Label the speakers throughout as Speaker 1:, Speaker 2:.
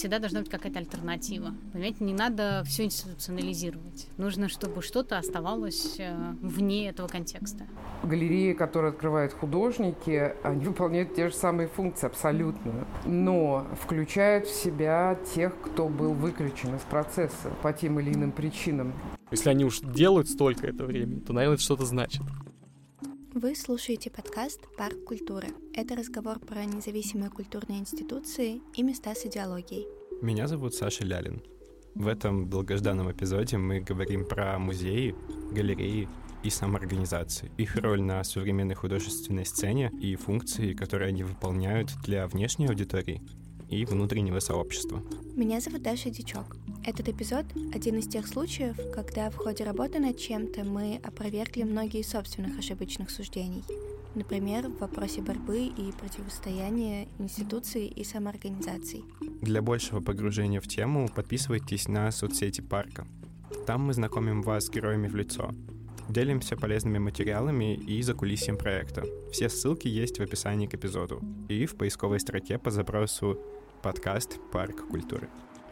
Speaker 1: всегда должна быть какая-то альтернатива. Понимаете, не надо все институционализировать. Нужно, чтобы что-то оставалось э, вне этого контекста.
Speaker 2: Галереи, которые открывают художники, они выполняют те же самые функции абсолютно, но включают в себя тех, кто был выключен из процесса по тем или иным причинам.
Speaker 3: Если они уж делают столько это времени, то, наверное, это что-то значит.
Speaker 4: Вы слушаете подкаст «Парк культуры». Это разговор про независимые культурные институции и места с идеологией.
Speaker 5: Меня зовут Саша Лялин. В этом долгожданном эпизоде мы говорим про музеи, галереи и самоорганизации, их роль на современной художественной сцене и функции, которые они выполняют для внешней аудитории и внутреннего сообщества.
Speaker 4: Меня зовут Даша Дичок. Этот эпизод — один из тех случаев, когда в ходе работы над чем-то мы опровергли многие собственных ошибочных суждений. Например, в вопросе борьбы и противостояния институций и самоорганизаций.
Speaker 5: Для большего погружения в тему подписывайтесь на соцсети парка. Там мы знакомим вас с героями в лицо, делимся полезными материалами и закулисьем проекта. Все ссылки есть в описании к эпизоду и в поисковой строке по запросу подкаст «Парк культуры».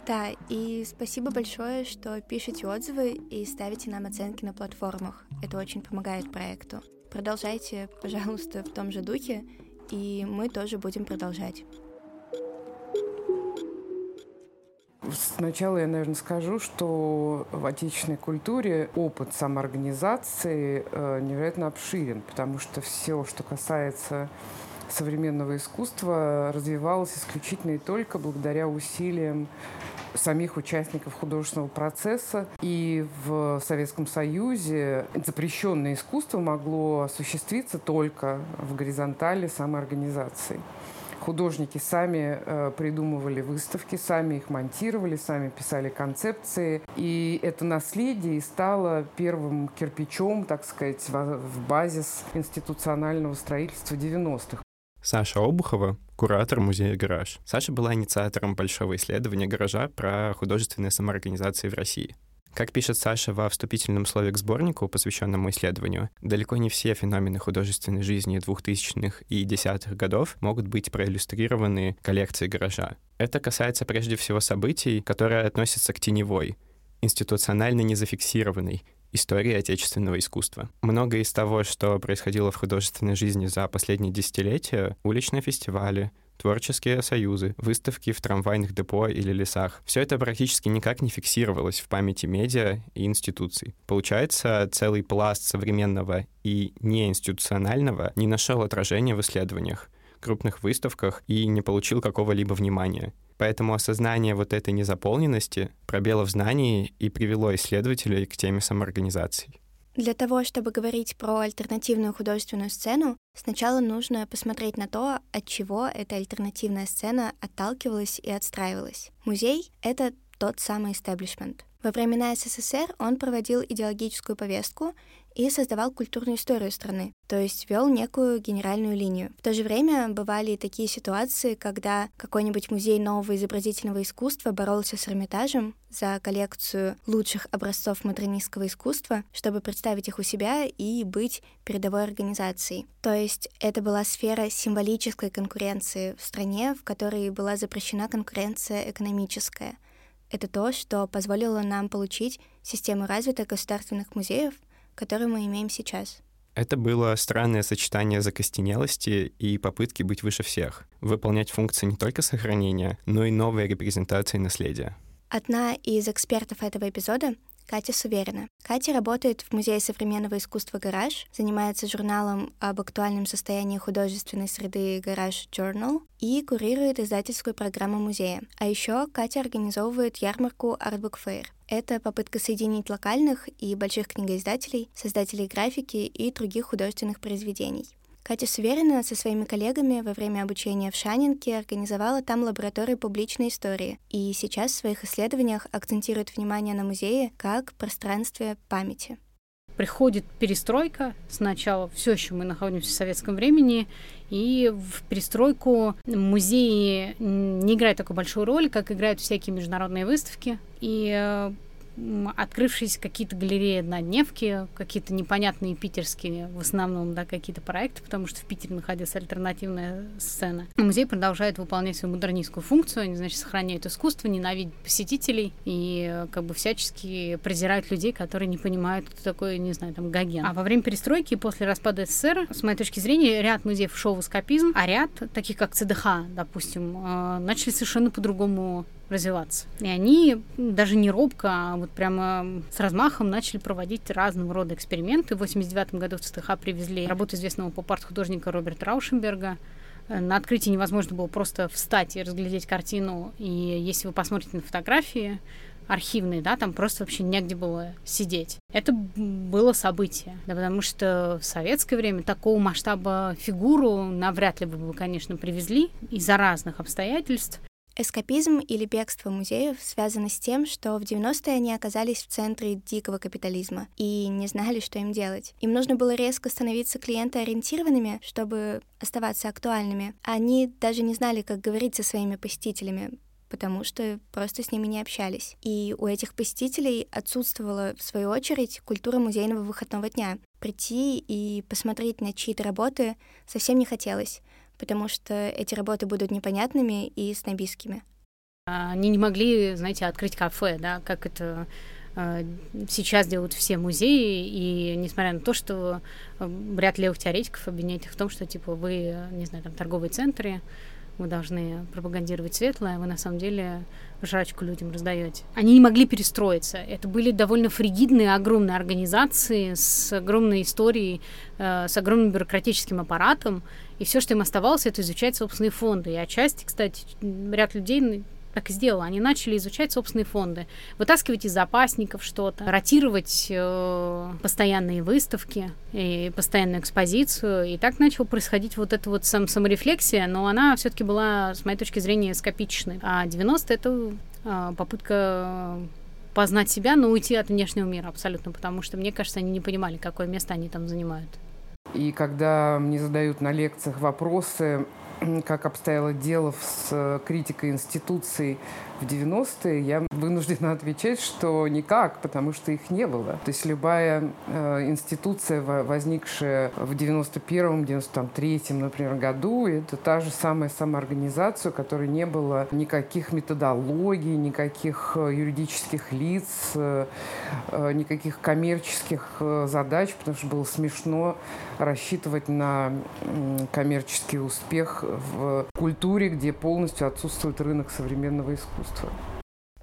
Speaker 4: Да, и спасибо большое, что пишете отзывы и ставите нам оценки на платформах. Это очень помогает проекту. Продолжайте, пожалуйста, в том же духе, и мы тоже будем продолжать.
Speaker 2: Сначала я, наверное, скажу, что в отечественной культуре опыт самоорганизации э, невероятно обширен, потому что все, что касается современного искусства развивалось исключительно и только благодаря усилиям самих участников художественного процесса. И в Советском Союзе запрещенное искусство могло осуществиться только в горизонтали самоорганизации. Художники сами э, придумывали выставки, сами их монтировали, сами писали концепции. И это наследие стало первым кирпичом, так сказать, в базис институционального строительства 90-х.
Speaker 5: Саша Обухова, куратор музея «Гараж». Саша была инициатором большого исследования «Гаража» про художественные самоорганизации в России. Как пишет Саша во вступительном слове к сборнику, посвященному исследованию, далеко не все феномены художественной жизни 2000-х и десятых годов могут быть проиллюстрированы коллекцией гаража. Это касается прежде всего событий, которые относятся к теневой, институционально незафиксированной, истории отечественного искусства. Многое из того, что происходило в художественной жизни за последние десятилетия, уличные фестивали, творческие союзы, выставки в трамвайных депо или лесах. Все это практически никак не фиксировалось в памяти медиа и институций. Получается, целый пласт современного и неинституционального не нашел отражения в исследованиях, крупных выставках и не получил какого-либо внимания. Поэтому осознание вот этой незаполненности, пробела в знании и привело исследователей к теме самоорганизации.
Speaker 4: Для того, чтобы говорить про альтернативную художественную сцену, сначала нужно посмотреть на то, от чего эта альтернативная сцена отталкивалась и отстраивалась. Музей — это тот самый истеблишмент. Во времена СССР он проводил идеологическую повестку и создавал культурную историю страны, то есть вел некую генеральную линию. В то же время бывали и такие ситуации, когда какой-нибудь музей нового изобразительного искусства боролся с Эрмитажем за коллекцию лучших образцов модернистского искусства, чтобы представить их у себя и быть передовой организацией. То есть это была сфера символической конкуренции в стране, в которой была запрещена конкуренция экономическая. Это то, что позволило нам получить систему развитых государственных музеев, который мы имеем сейчас.
Speaker 5: Это было странное сочетание закостенелости и попытки быть выше всех, выполнять функции не только сохранения, но и новой репрезентации наследия.
Speaker 4: Одна из экспертов этого эпизода Катя Суверина. Катя работает в Музее современного искусства «Гараж», занимается журналом об актуальном состоянии художественной среды «Гараж Journal» и курирует издательскую программу музея. А еще Катя организовывает ярмарку Artbook Fair. Это попытка соединить локальных и больших книгоиздателей, создателей графики и других художественных произведений. Катя Суверина со своими коллегами во время обучения в Шанинке организовала там лабораторию публичной истории и сейчас в своих исследованиях акцентирует внимание на музее как пространстве памяти.
Speaker 1: Приходит перестройка, сначала все еще мы находимся в советском времени, и в перестройку музеи не играют такую большую роль, как играют всякие международные выставки. И открывшиеся какие-то галереи однодневки, какие-то непонятные питерские, в основном, да, какие-то проекты, потому что в Питере находилась альтернативная сцена. Музей продолжает выполнять свою модернистскую функцию, они, значит, сохраняют искусство, ненавидят посетителей и как бы всячески презирают людей, которые не понимают, кто такой, не знаю, там, Гоген. А во время перестройки и после распада СССР, с моей точки зрения, ряд музеев шел в эскапизм, а ряд, таких как ЦДХ, допустим, э, начали совершенно по-другому развиваться. И они даже не робко, а вот прямо с размахом начали проводить разного рода эксперименты. В 89 году в ЦТХ привезли работу известного поп-арт-художника Роберта Раушенберга. На открытии невозможно было просто встать и разглядеть картину. И если вы посмотрите на фотографии, архивные, да, там просто вообще негде было сидеть. Это было событие, да, потому что в советское время такого масштаба фигуру навряд ли бы, конечно, привезли из-за разных обстоятельств.
Speaker 4: Эскапизм или бегство музеев связано с тем, что в 90-е они оказались в центре дикого капитализма и не знали, что им делать. Им нужно было резко становиться клиентоориентированными, чтобы оставаться актуальными. Они даже не знали, как говорить со своими посетителями, потому что просто с ними не общались. И у этих посетителей отсутствовала, в свою очередь, культура музейного выходного дня. Прийти и посмотреть на чьи-то работы совсем не хотелось потому что эти работы будут непонятными и снобистскими.
Speaker 1: Они не могли, знаете, открыть кафе, да, как это э, сейчас делают все музеи, и несмотря на то, что э, ряд левых теоретиков обвиняют их в том, что, типа, вы, не знаю, там, торговые центры, вы должны пропагандировать светлое, а вы на самом деле жрачку людям раздаете. Они не могли перестроиться. Это были довольно фригидные, огромные организации с огромной историей, э, с огромным бюрократическим аппаратом, и все, что им оставалось, это изучать собственные фонды. И отчасти, кстати, ряд людей так и сделала. Они начали изучать собственные фонды, вытаскивать из запасников что-то, ротировать э, постоянные выставки и постоянную экспозицию. И так начала происходить вот эта вот сам саморефлексия, но она все-таки была, с моей точки зрения, скопичной. А 90 это э, попытка познать себя, но уйти от внешнего мира абсолютно, потому что, мне кажется, они не понимали, какое место они там занимают.
Speaker 2: И когда мне задают на лекциях вопросы, как обстояло дело с э, критикой институций в 90-е, я вынуждена отвечать, что никак, потому что их не было. То есть любая э, институция, возникшая в 91-м, 93-м, например, году, это та же самая самоорганизация, у которой не было никаких методологий, никаких э, юридических лиц, э, э, никаких коммерческих э, задач, потому что было смешно рассчитывать на коммерческий успех в культуре, где полностью отсутствует рынок современного искусства.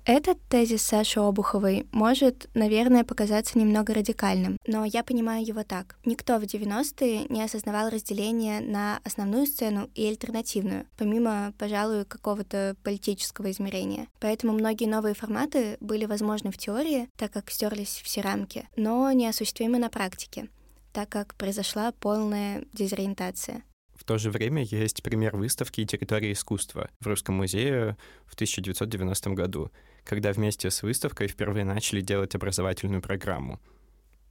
Speaker 4: Этот тезис Саши Обуховой может, наверное, показаться немного радикальным, но я понимаю его так. Никто в 90-е не осознавал разделение на основную сцену и альтернативную, помимо, пожалуй, какого-то политического измерения. Поэтому многие новые форматы были возможны в теории, так как стерлись все рамки, но неосуществимы на практике так как произошла полная дезориентация.
Speaker 5: В то же время есть пример выставки «Территория искусства» в Русском музее в 1990 году, когда вместе с выставкой впервые начали делать образовательную программу.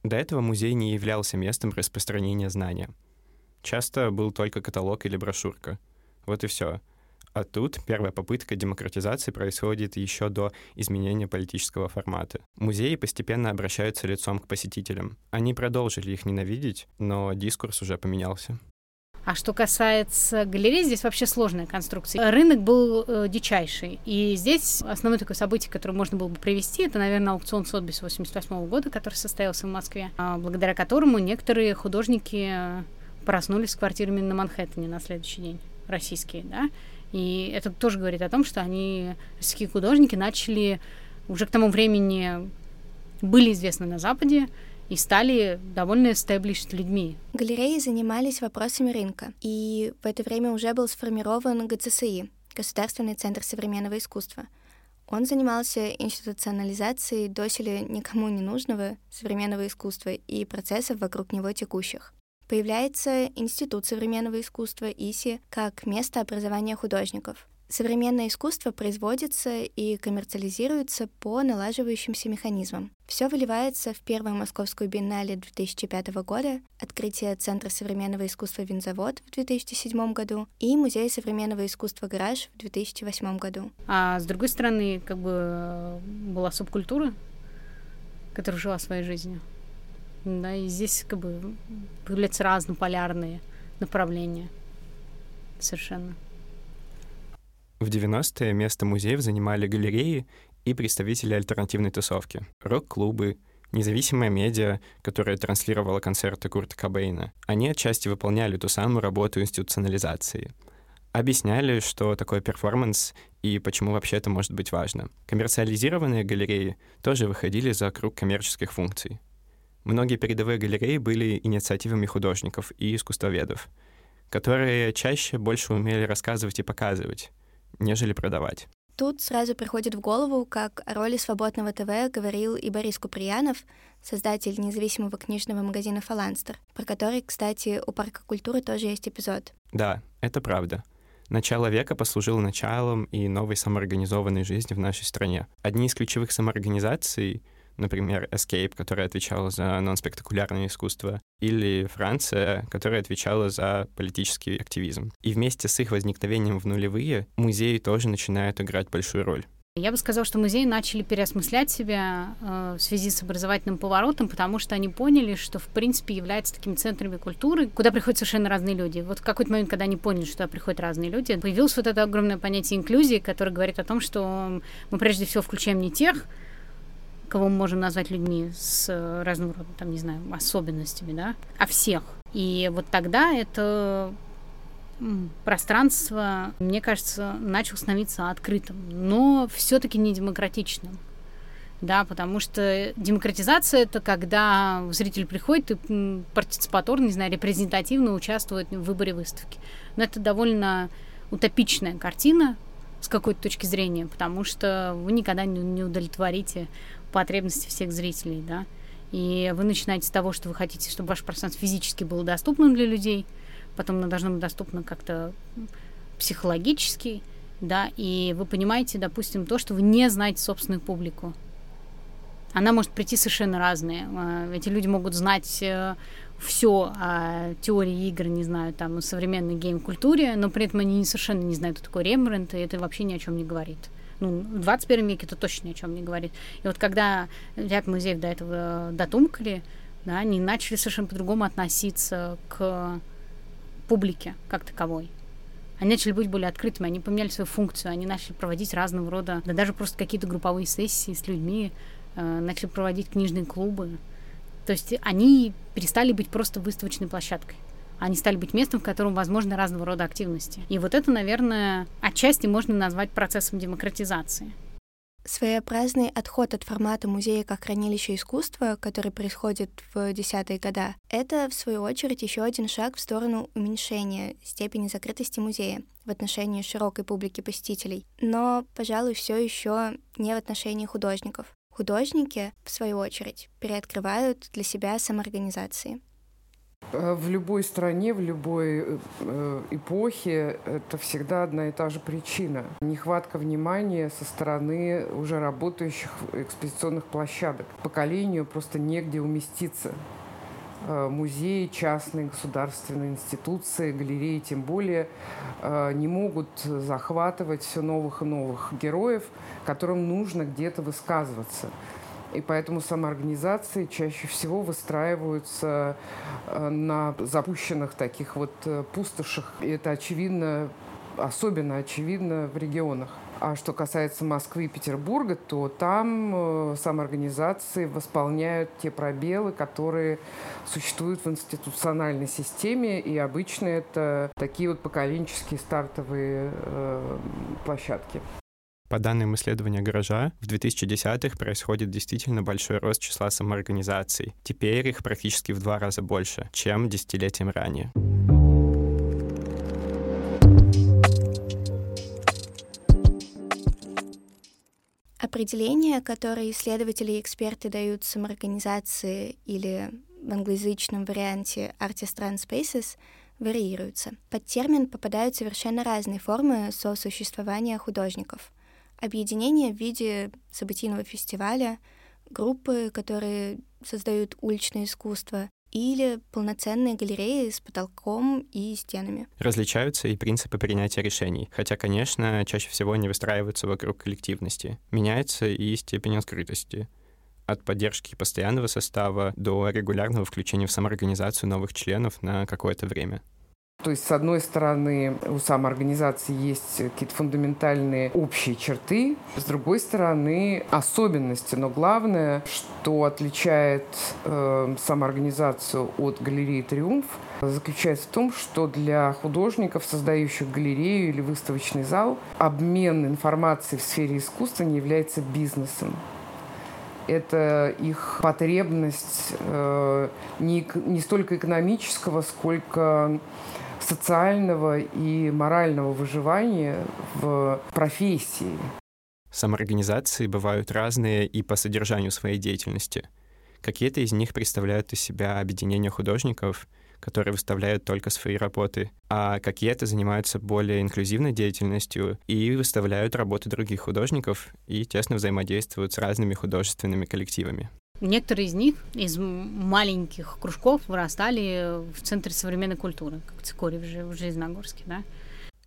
Speaker 5: До этого музей не являлся местом распространения знания. Часто был только каталог или брошюрка. Вот и все. А тут первая попытка демократизации происходит еще до изменения политического формата. Музеи постепенно обращаются лицом к посетителям. Они продолжили их ненавидеть, но дискурс уже поменялся.
Speaker 1: А что касается галерей, здесь вообще сложная конструкция. Рынок был э, дичайший. И здесь основное такое событие, которое можно было бы привести, это, наверное, аукцион Сотбис 88 года, который состоялся в Москве, э, благодаря которому некоторые художники э, проснулись с квартирами на Манхэттене на следующий день, российские, да, и это тоже говорит о том, что они, российские художники, начали уже к тому времени были известны на Западе и стали довольно established людьми.
Speaker 4: Галереи занимались вопросами рынка, и в это время уже был сформирован ГЦСИ, Государственный центр современного искусства. Он занимался институционализацией доселе никому не нужного современного искусства и процессов вокруг него текущих. Появляется Институт современного искусства ИСИ как место образования художников. Современное искусство производится и коммерциализируется по налаживающимся механизмам. Все выливается в первую Московскую биеннале 2005 года, открытие Центра современного искусства «Винзавод» в 2007 году и Музей современного искусства «Гараж» в 2008 году.
Speaker 1: А с другой стороны, как бы была субкультура, которая жила своей жизнью. Да, и здесь как бы появляются разнополярные направления. Совершенно.
Speaker 5: В 90-е место музеев занимали галереи и представители альтернативной тусовки. Рок-клубы, независимая медиа, которая транслировала концерты Курта Кобейна. Они отчасти выполняли ту самую работу институционализации. Объясняли, что такое перформанс и почему вообще это может быть важно. Коммерциализированные галереи тоже выходили за круг коммерческих функций. Многие передовые галереи были инициативами художников и искусствоведов, которые чаще больше умели рассказывать и показывать, нежели продавать.
Speaker 4: Тут сразу приходит в голову, как о роли свободного ТВ говорил и Борис Куприянов, создатель независимого книжного магазина «Фаланстер», про который, кстати, у Парка культуры тоже есть эпизод.
Speaker 5: Да, это правда. Начало века послужило началом и новой самоорганизованной жизни в нашей стране. Одни из ключевых самоорганизаций — например, Escape, которая отвечала за нон-спектакулярное искусство, или Франция, которая отвечала за политический активизм. И вместе с их возникновением в нулевые музеи тоже начинают играть большую роль.
Speaker 1: Я бы сказала, что музеи начали переосмыслять себя э, в связи с образовательным поворотом, потому что они поняли, что в принципе являются такими центрами культуры, куда приходят совершенно разные люди. Вот в какой-то момент, когда они поняли, что туда приходят разные люди, появилось вот это огромное понятие инклюзии, которое говорит о том, что мы прежде всего включаем не тех, кого мы можем назвать людьми с э, разного рода, там, не знаю, особенностями, да, а всех. И вот тогда это пространство, мне кажется, начало становиться открытым, но все-таки не демократичным. Да, потому что демократизация это когда зритель приходит и партиципаторно, не знаю, репрезентативно участвует в выборе выставки. Но это довольно утопичная картина с какой-то точки зрения, потому что вы никогда не удовлетворите потребности всех зрителей, да. И вы начинаете с того, что вы хотите, чтобы ваше пространство физически было доступным для людей, потом оно должно быть доступно как-то психологически, да, и вы понимаете, допустим, то, что вы не знаете собственную публику. Она может прийти совершенно разная. А, эти люди могут знать э, все о теории игр, не знаю, там, о современной гейм-культуре, но при этом они совершенно не знают, кто такой Рембрандт, и это вообще ни о чем не говорит ну, в 21 веке это точно ни о чем не говорит. И вот когда ряд музеев до этого дотумкали, да, они начали совершенно по-другому относиться к публике как таковой. Они начали быть более открытыми, они поменяли свою функцию, они начали проводить разного рода, да даже просто какие-то групповые сессии с людьми, э, начали проводить книжные клубы. То есть они перестали быть просто выставочной площадкой они стали быть местом, в котором возможны разного рода активности. И вот это, наверное, отчасти можно назвать процессом демократизации.
Speaker 4: Своеобразный отход от формата музея как хранилища искусства, который происходит в десятые годы, это, в свою очередь, еще один шаг в сторону уменьшения степени закрытости музея в отношении широкой публики посетителей, но, пожалуй, все еще не в отношении художников. Художники, в свою очередь, переоткрывают для себя самоорганизации.
Speaker 2: Э, в любой стране, в любой э, эпохе это всегда одна и та же причина. Нехватка внимания со стороны уже работающих экспозиционных площадок. Поколению просто негде уместиться. Э, музеи, частные государственные институции, галереи тем более не могут захватывать все новых и новых героев, которым нужно где-то высказываться. И поэтому самоорганизации чаще всего выстраиваются э, на запущенных таких вот э, пустошах. И это очевидно, особенно очевидно в регионах. А что касается Москвы и Петербурга, то там э, самоорганизации восполняют те пробелы, которые существуют в институциональной системе, и обычно это такие вот поколенческие стартовые э, площадки.
Speaker 5: По данным исследования гаража, в 2010-х происходит действительно большой рост числа самоорганизаций. Теперь их практически в два раза больше, чем десятилетием ранее.
Speaker 4: Определения, которые исследователи и эксперты дают самоорганизации или в англоязычном варианте Artist Run Spaces, варьируются. Под термин попадают совершенно разные формы сосуществования художников объединение в виде событийного фестиваля, группы, которые создают уличное искусство, или полноценные галереи с потолком и стенами.
Speaker 5: Различаются и принципы принятия решений, хотя, конечно, чаще всего они выстраиваются вокруг коллективности. Меняется и степень открытости. от поддержки постоянного состава до регулярного включения в самоорганизацию новых членов на какое-то время.
Speaker 2: То есть, с одной стороны, у самоорганизации есть какие-то фундаментальные общие черты, с другой стороны, особенности. Но главное, что отличает э, самоорганизацию от галереи «Триумф», заключается в том, что для художников, создающих галерею или выставочный зал, обмен информацией в сфере искусства не является бизнесом это их потребность э, не, не столько экономического, сколько социального и морального выживания в профессии.
Speaker 5: Самоорганизации бывают разные и по содержанию своей деятельности. Какие-то из них представляют из себя объединение художников, которые выставляют только свои работы, а какие-то занимаются более инклюзивной деятельностью и выставляют работы других художников и тесно взаимодействуют с разными художественными коллективами.
Speaker 1: Некоторые из них из маленьких кружков вырастали в Центре современной культуры, как Цикорий в Железногорске, да.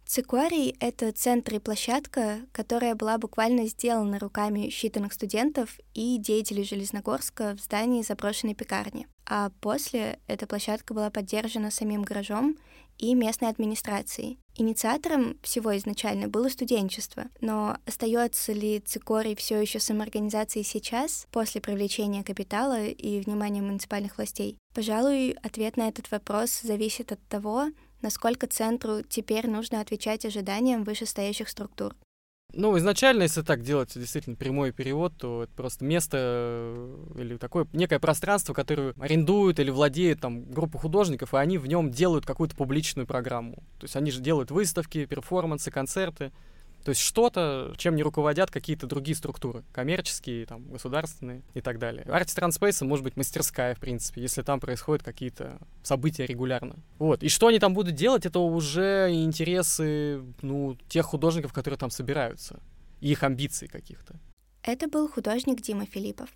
Speaker 4: Цикорий — это центр и площадка, которая была буквально сделана руками считанных студентов и деятелей Железногорска в здании заброшенной пекарни. А после эта площадка была поддержана самим гаражом и местной администрацией. Инициатором всего изначально было студенчество, но остается ли Цикорий все еще самоорганизацией сейчас, после привлечения капитала и внимания муниципальных властей? Пожалуй, ответ на этот вопрос зависит от того, насколько центру теперь нужно отвечать ожиданиям вышестоящих структур.
Speaker 3: Ну, изначально, если так делать действительно прямой перевод, то это просто место э, или такое некое пространство, которое арендуют или владеет там группа художников, и они в нем делают какую-то публичную программу. То есть они же делают выставки, перформансы, концерты. То есть что-то, чем не руководят какие-то другие структуры, коммерческие, там, государственные и так далее. Арти Транспейса может быть мастерская, в принципе, если там происходят какие-то события регулярно. Вот. И что они там будут делать, это уже интересы, ну, тех художников, которые там собираются, и их амбиций каких-то.
Speaker 4: Это был художник Дима Филиппов.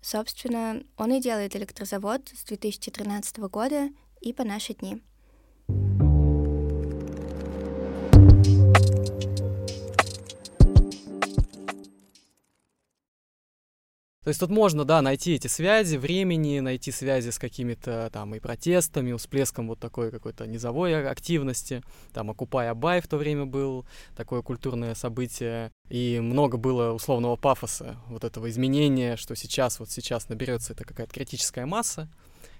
Speaker 4: Собственно, он и делает электрозавод с 2013 года и по наши дни.
Speaker 3: То есть тут можно, да, найти эти связи времени, найти связи с какими-то там и протестами, всплеском вот такой какой-то низовой активности. Там Окупай Абай в то время был, такое культурное событие. И много было условного пафоса, вот этого изменения, что сейчас, вот сейчас наберется это какая-то критическая масса,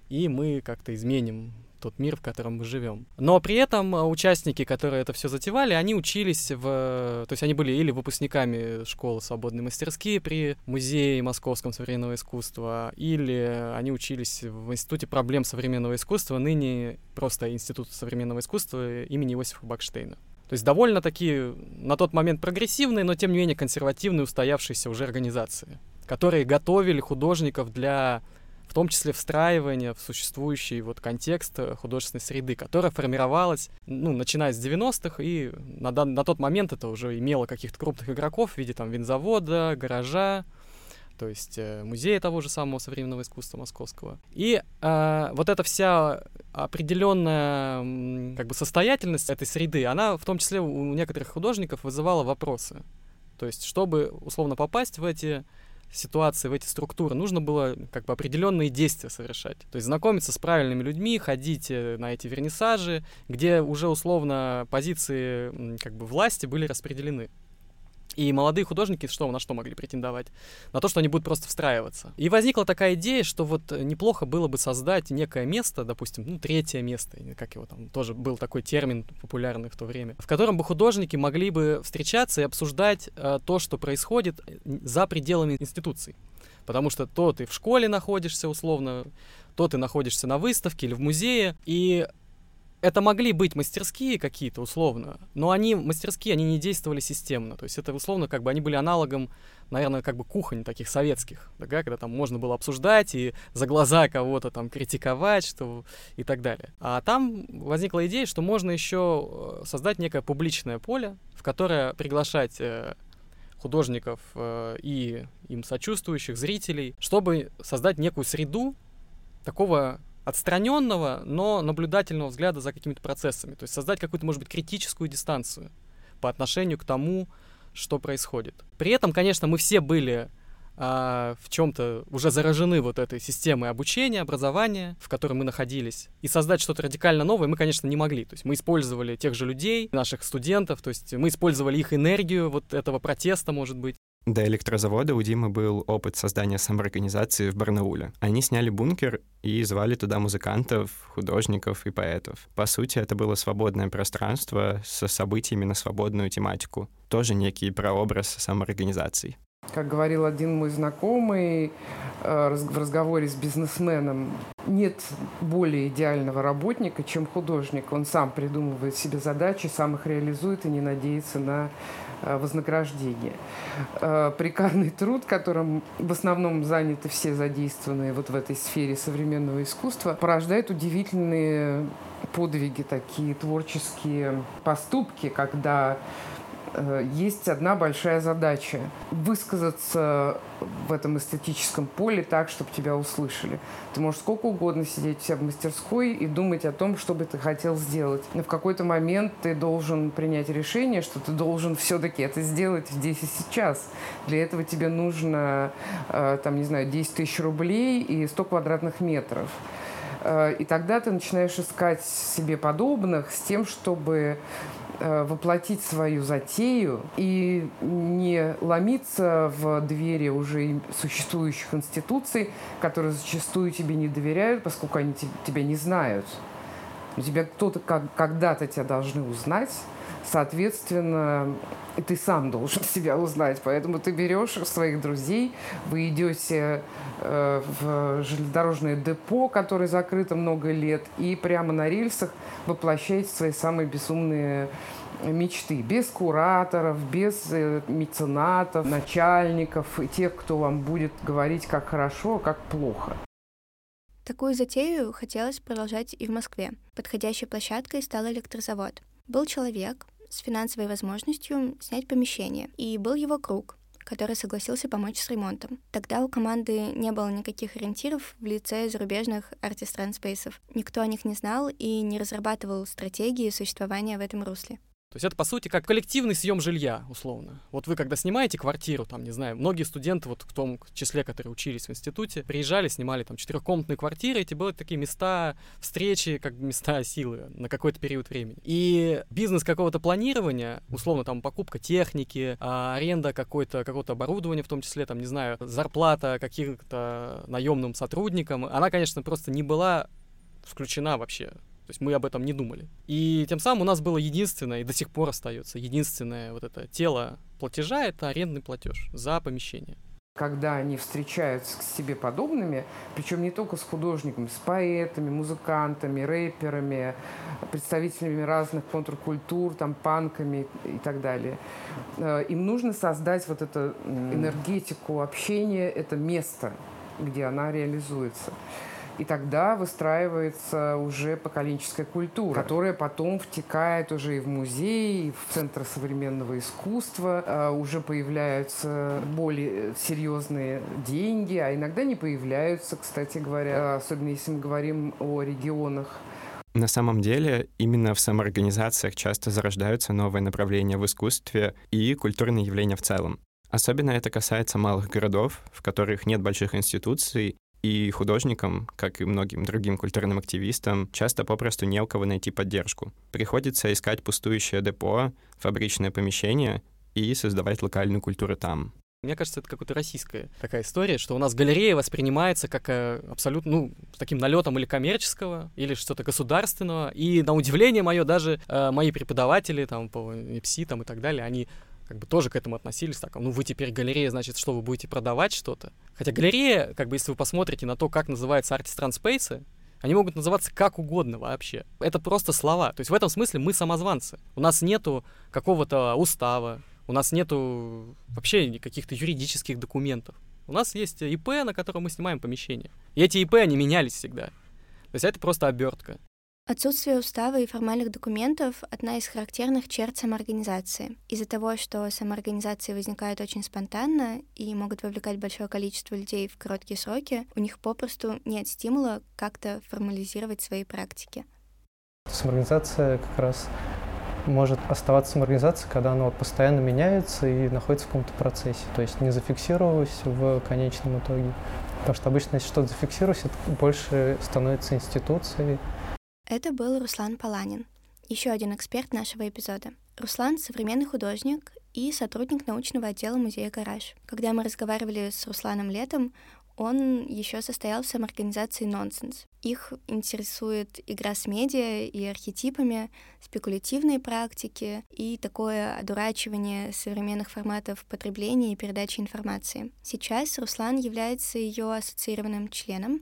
Speaker 3: и мы как-то изменим тот мир, в котором мы живем. Но при этом а, участники, которые это все затевали, они учились в... То есть они были или выпускниками школы «Свободные мастерские» при Музее Московском современного искусства, или они учились в Институте проблем современного искусства, ныне просто Институт современного искусства имени Иосифа Бакштейна. То есть довольно-таки на тот момент прогрессивные, но тем не менее консервативные, устоявшиеся уже организации, которые готовили художников для в том числе встраивание в существующий вот контекст э, художественной среды, которая формировалась, ну, начиная с 90-х, и на, дан, на тот момент это уже имело каких-то крупных игроков в виде там винзавода, гаража, то есть э, музея того же самого современного искусства московского. И э, вот эта вся определенная как бы состоятельность этой среды, она в том числе у некоторых художников вызывала вопросы. То есть, чтобы условно попасть в эти ситуации, в эти структуры, нужно было как бы определенные действия совершать. То есть знакомиться с правильными людьми, ходить э, на эти вернисажи, где уже условно позиции как бы власти были распределены. И молодые художники что, на что могли претендовать? На то, что они будут просто встраиваться. И возникла такая идея, что вот неплохо было бы создать некое место, допустим, ну, третье место, как его там, тоже был такой термин популярный в то время, в котором бы художники могли бы встречаться и обсуждать э, то, что происходит э, за пределами институций. Потому что то ты в школе находишься условно, то ты находишься на выставке или в музее, и это могли быть мастерские какие-то условно, но они, мастерские, они не действовали системно. То есть это условно как бы они были аналогом, наверное, как бы кухонь таких советских, да, когда там можно было обсуждать и за глаза кого-то там критиковать, что и так далее. А там возникла идея, что можно еще э, создать некое публичное поле, в которое приглашать э, художников э, и им сочувствующих зрителей, чтобы создать некую среду такого отстраненного, но наблюдательного взгляда за какими-то процессами. То есть создать какую-то, может быть, критическую дистанцию по отношению к тому, что происходит. При этом, конечно, мы все были а, в чем-то уже заражены вот этой системой обучения, образования, в которой мы находились. И создать что-то радикально новое мы, конечно, не могли. То есть мы использовали тех же людей, наших студентов, то есть мы использовали их энергию вот этого протеста, может быть.
Speaker 5: До электрозавода у Димы был опыт создания самоорганизации в Барнауле. Они сняли бункер и звали туда музыкантов, художников и поэтов. По сути, это было свободное пространство со событиями на свободную тематику. Тоже некий прообраз самоорганизации.
Speaker 2: Как говорил один мой знакомый э, в разговоре с бизнесменом, нет более идеального работника, чем художник. Он сам придумывает себе задачи, сам их реализует и не надеется на вознаграждение. Э, прикарный труд, которым в основном заняты все задействованные вот в этой сфере современного искусства, порождает удивительные подвиги, такие творческие поступки, когда Э, есть одна большая задача – высказаться в этом эстетическом поле так, чтобы тебя услышали. Ты можешь сколько угодно сидеть у себя в мастерской и думать о том, что бы ты хотел сделать. Но в какой-то момент ты должен принять решение, что ты должен все-таки это сделать здесь и сейчас. Для этого тебе нужно, э, там, не знаю, 10 тысяч рублей и 100 квадратных метров. Э, и тогда ты начинаешь искать себе подобных с тем, чтобы Э, воплотить свою затею и не ломиться в двери уже существующих институций, которые зачастую тебе не доверяют, поскольку они тебя не знают. Тебя кто-то когда-то тебя должны узнать, соответственно, ты сам должен себя узнать. Поэтому ты берешь своих друзей, вы идете э, в железнодорожное депо, которое закрыто много лет, и прямо на рельсах воплощаете свои самые безумные мечты, без кураторов, без э, меценатов, начальников и тех, кто вам будет говорить, как хорошо, а как плохо.
Speaker 4: Такую затею хотелось продолжать и в Москве. Подходящей площадкой стал электрозавод. Был человек с финансовой возможностью снять помещение, и был его круг, который согласился помочь с ремонтом. Тогда у команды не было никаких ориентиров в лице зарубежных артист-трансспейсов. Никто о них не знал и не разрабатывал стратегии существования в этом русле.
Speaker 3: То есть это, по сути, как коллективный съем жилья, условно. Вот вы, когда снимаете квартиру, там, не знаю, многие студенты, вот в том числе, которые учились в институте, приезжали, снимали там четырехкомнатные квартиры, эти были такие места встречи, как места силы на какой-то период времени. И бизнес какого-то планирования, условно, там, покупка техники, а, аренда какой-то, какого-то оборудования, в том числе, там, не знаю, зарплата каким-то наемным сотрудникам, она, конечно, просто не была включена вообще то есть мы об этом не думали. И тем самым у нас было единственное, и до сих пор остается, единственное вот это тело платежа — это арендный платеж за помещение
Speaker 2: когда они встречаются с себе подобными, причем не только с художниками, с поэтами, музыкантами, рэперами, представителями разных контркультур, там, панками и так далее. Э, им нужно создать вот эту энергетику общения, это место, где она реализуется. И тогда выстраивается уже поколенческая культура, которая потом втекает уже и в музей, и в Центр современного искусства. А уже появляются более серьезные деньги, а иногда не появляются, кстати говоря, особенно если мы говорим о регионах.
Speaker 5: На самом деле, именно в самоорганизациях часто зарождаются новые направления в искусстве и культурные явления в целом. Особенно это касается малых городов, в которых нет больших институций и художникам, как и многим другим культурным активистам, часто попросту не у кого найти поддержку. Приходится искать пустующее депо, фабричное помещение и создавать локальную культуру там.
Speaker 3: Мне кажется, это какая-то российская такая история, что у нас галерея воспринимается как э, абсолютно, ну, таким налетом или коммерческого, или что-то государственного. И на удивление мое, даже э, мои преподаватели там по МПСИ там и так далее, они как бы тоже к этому относились так, ну вы теперь галерея, значит, что вы будете продавать что-то? Хотя галерея, как бы если вы посмотрите на то, как называется Artist Transpace, они могут называться как угодно вообще. Это просто слова. То есть в этом смысле мы самозванцы. У нас нету какого-то устава, у нас нету вообще каких-то юридических документов. У нас есть ИП, на котором мы снимаем помещение. И эти ИП, они менялись всегда. То есть это просто обертка.
Speaker 4: Отсутствие устава и формальных документов — одна из характерных черт самоорганизации. Из-за того, что самоорганизации возникают очень спонтанно и могут вовлекать большое количество людей в короткие сроки, у них попросту нет стимула как-то формализировать свои практики.
Speaker 6: Самоорганизация как раз может оставаться самоорганизация, когда она постоянно меняется и находится в каком-то процессе, то есть не зафиксировалась в конечном итоге. Потому что обычно, если что-то зафиксируется, это больше становится институцией.
Speaker 4: Это был Руслан Паланин, еще один эксперт нашего эпизода. Руслан — современный художник и сотрудник научного отдела музея «Гараж». Когда мы разговаривали с Русланом летом, он еще состоял в самоорганизации «Нонсенс». Их интересует игра с медиа и архетипами, спекулятивные практики и такое одурачивание современных форматов потребления и передачи информации. Сейчас Руслан является ее ассоциированным членом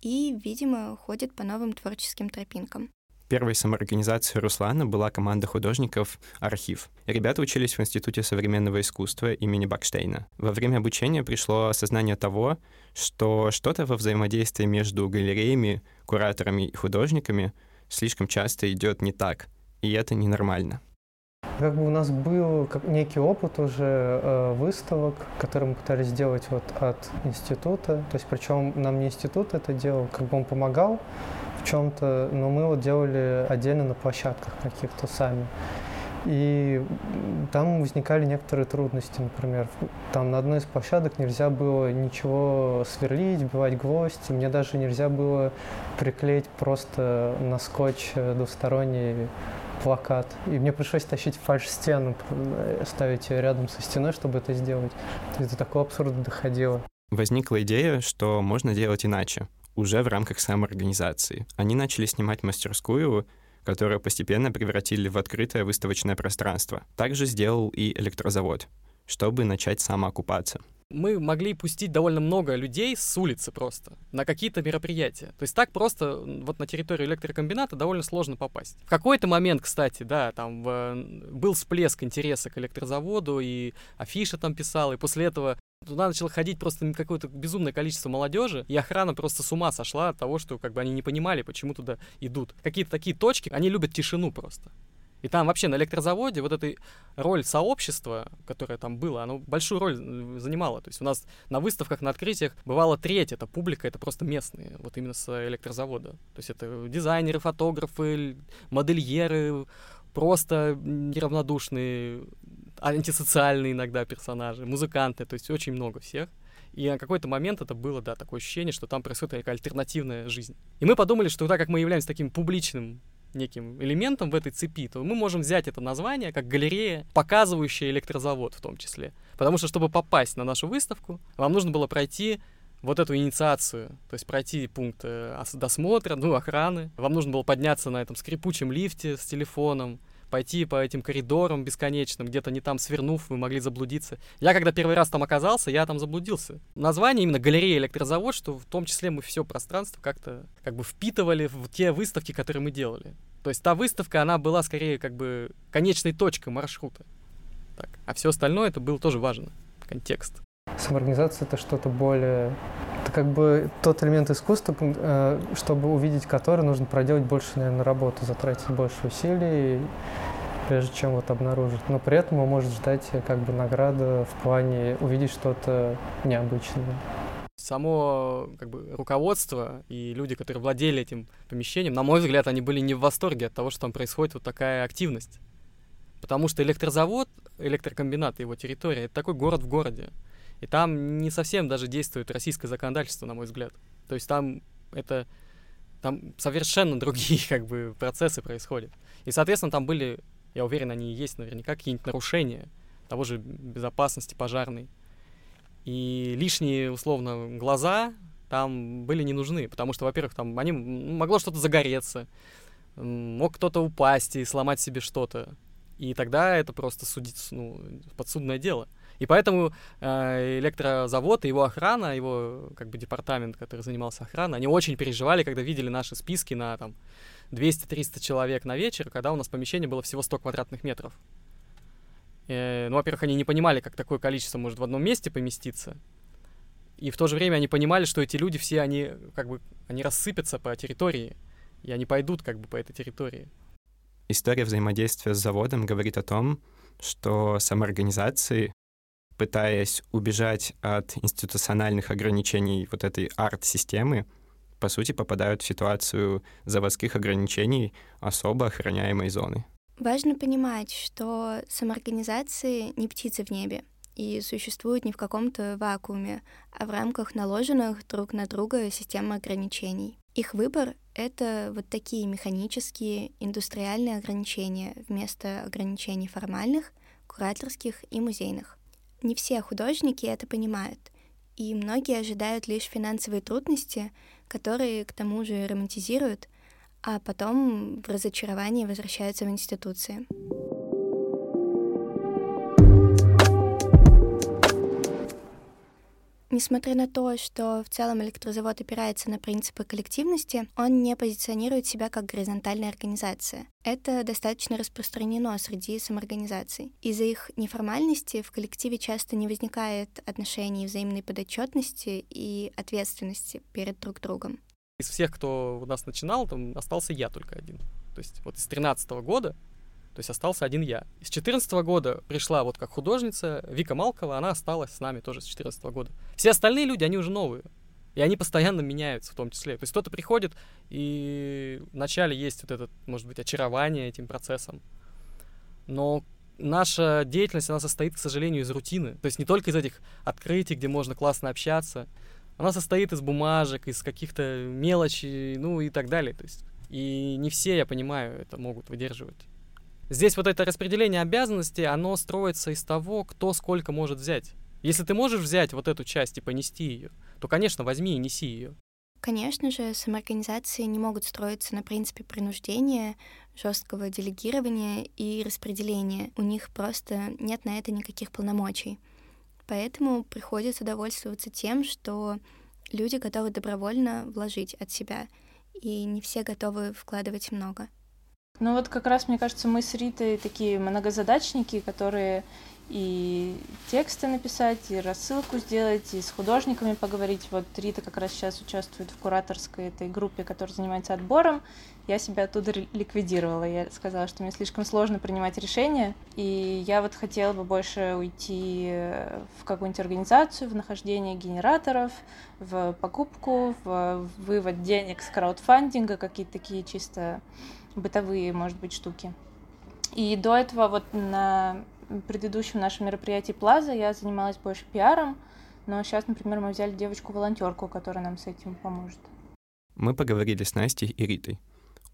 Speaker 4: и, видимо, ходит по новым творческим тропинкам.
Speaker 5: Первой самоорганизацией Руслана была команда художников «Архив». Ребята учились в Институте современного искусства имени Бакштейна. Во время обучения пришло осознание того, что что-то во взаимодействии между галереями, кураторами и художниками слишком часто идет не так, и это ненормально.
Speaker 6: Как бы у нас был как некий опыт уже э, выставок, которые мы пытались сделать вот от института. То есть причем нам не институт это делал, как бы он помогал, в чем-то, но мы вот делали отдельно на площадках каких-то сами. И там возникали некоторые трудности, например, там на одной из площадок нельзя было ничего сверлить, вбивать гвоздь, мне даже нельзя было приклеить просто на скотч двусторонний плакат. И мне пришлось тащить фальш-стену, ставить ее рядом со стеной, чтобы это сделать. То такого абсурда доходило.
Speaker 5: Возникла идея, что можно делать иначе уже в рамках самоорганизации. Они начали снимать мастерскую, которую постепенно превратили в открытое выставочное пространство. Также сделал и электрозавод, чтобы начать самоокупаться
Speaker 3: мы могли пустить довольно много людей с улицы просто на какие-то мероприятия. То есть так просто вот на территорию электрокомбината довольно сложно попасть. В какой-то момент, кстати, да, там был всплеск интереса к электрозаводу, и афиша там писала, и после этого Туда начало ходить просто какое-то безумное количество молодежи, и охрана просто с ума сошла от того, что как бы они не понимали, почему туда идут. Какие-то такие точки, они любят тишину просто. И там вообще на электрозаводе вот эта роль сообщества, которое там было, оно большую роль занимало. То есть у нас на выставках, на открытиях бывало треть, это публика, это просто местные, вот именно с электрозавода. То есть это дизайнеры, фотографы, модельеры, просто неравнодушные, антисоциальные иногда персонажи, музыканты, то есть очень много всех. И на какой-то момент это было, да, такое ощущение, что там происходит такая альтернативная жизнь. И мы подумали, что так как мы являемся таким публичным неким элементом в этой цепи, то мы можем взять это название как галерея, показывающая электрозавод в том числе. Потому что, чтобы попасть на нашу выставку, вам нужно было пройти вот эту инициацию, то есть пройти пункт э, досмотра, ну, охраны. Вам нужно было подняться на этом скрипучем лифте с телефоном, пойти по этим коридорам бесконечным, где-то не там свернув, вы могли заблудиться. Я когда первый раз там оказался, я там заблудился. Название именно галерея электрозавод, что в том числе мы все пространство как-то как бы впитывали в те выставки, которые мы делали. То есть та выставка, она была скорее как бы конечной точкой маршрута. Так. А все остальное это было тоже важно. Контекст.
Speaker 6: Самоорганизация — это что-то более... Это как бы тот элемент искусства, э, чтобы увидеть который, нужно проделать больше, наверное, работы, затратить больше усилий, прежде чем вот обнаружить. Но при этом он может ждать э, как бы награда в плане увидеть что-то необычное.
Speaker 3: Само как бы, руководство и люди, которые владели этим помещением, на мой взгляд, они были не в восторге от того, что там происходит вот такая активность. Потому что электрозавод, электрокомбинат и его территория — это такой город в городе. И там не совсем даже действует российское законодательство, на мой взгляд. То есть там это там совершенно другие как бы процессы происходят. И, соответственно, там были, я уверен, они есть наверняка какие-нибудь нарушения того же безопасности пожарной. И лишние, условно, глаза там были не нужны, потому что, во-первых, там они могло что-то загореться, мог кто-то упасть и сломать себе что-то. И тогда это просто судить, ну, подсудное дело. И поэтому э, электрозавод и его охрана, его как бы департамент, который занимался охраной, они очень переживали, когда видели наши списки на там 200-300 человек на вечер, когда у нас помещение было всего 100 квадратных метров. Э, ну, во-первых, они не понимали, как такое количество может в одном месте поместиться. И в то же время они понимали, что эти люди все, они как бы, они рассыпятся по территории, и они пойдут как бы по этой территории.
Speaker 5: История взаимодействия с заводом говорит о том, что самоорганизации пытаясь убежать от институциональных ограничений вот этой арт-системы, по сути, попадают в ситуацию заводских ограничений особо охраняемой зоны.
Speaker 4: Важно понимать, что самоорганизации не птицы в небе и существуют не в каком-то вакууме, а в рамках наложенных друг на друга системы ограничений. Их выбор — это вот такие механические, индустриальные ограничения вместо ограничений формальных, кураторских и музейных. Не все художники это понимают, и многие ожидают лишь финансовые трудности, которые к тому же романтизируют, а потом в разочаровании возвращаются в институции. Несмотря на то, что в целом электрозавод опирается на принципы коллективности, он не позиционирует себя как горизонтальная организация. Это достаточно распространено среди самоорганизаций. Из-за их неформальности в коллективе часто не возникает отношений взаимной подотчетности и ответственности перед друг другом.
Speaker 3: Из всех, кто у нас начинал, там остался я только один. То есть вот из 13 года то есть остался один я. С 2014 года пришла вот как художница Вика Малкова, она осталась с нами тоже с 2014 года. Все остальные люди, они уже новые. И они постоянно меняются в том числе. То есть кто-то приходит, и вначале есть вот это, может быть, очарование этим процессом. Но наша деятельность, она состоит, к сожалению, из рутины. То есть не только из этих открытий, где можно классно общаться. Она состоит из бумажек, из каких-то мелочей, ну и так далее. То есть, и не все, я понимаю, это могут выдерживать. Здесь вот это распределение обязанностей, оно строится из того, кто сколько может взять. Если ты можешь взять вот эту часть и понести ее, то, конечно, возьми и неси ее.
Speaker 4: Конечно же, самоорганизации не могут строиться на принципе принуждения, жесткого делегирования и распределения. У них просто нет на это никаких полномочий. Поэтому приходится довольствоваться тем, что люди готовы добровольно вложить от себя, и не все готовы вкладывать много.
Speaker 7: Ну вот как раз, мне кажется, мы с Ритой такие многозадачники, которые и тексты написать, и рассылку сделать, и с художниками поговорить. Вот Рита как раз сейчас участвует в кураторской этой группе, которая занимается отбором. Я себя оттуда ликвидировала. Я сказала, что мне слишком сложно принимать решения, и я вот хотела бы больше уйти в какую-нибудь организацию, в нахождение генераторов, в покупку, в вывод денег с краудфандинга, какие-то такие чисто бытовые, может быть, штуки. И до этого вот на предыдущем нашем мероприятии Плаза я занималась больше пиаром, но сейчас, например, мы взяли девочку-волонтерку, которая нам с этим поможет.
Speaker 5: Мы поговорили с Настей и Ритой,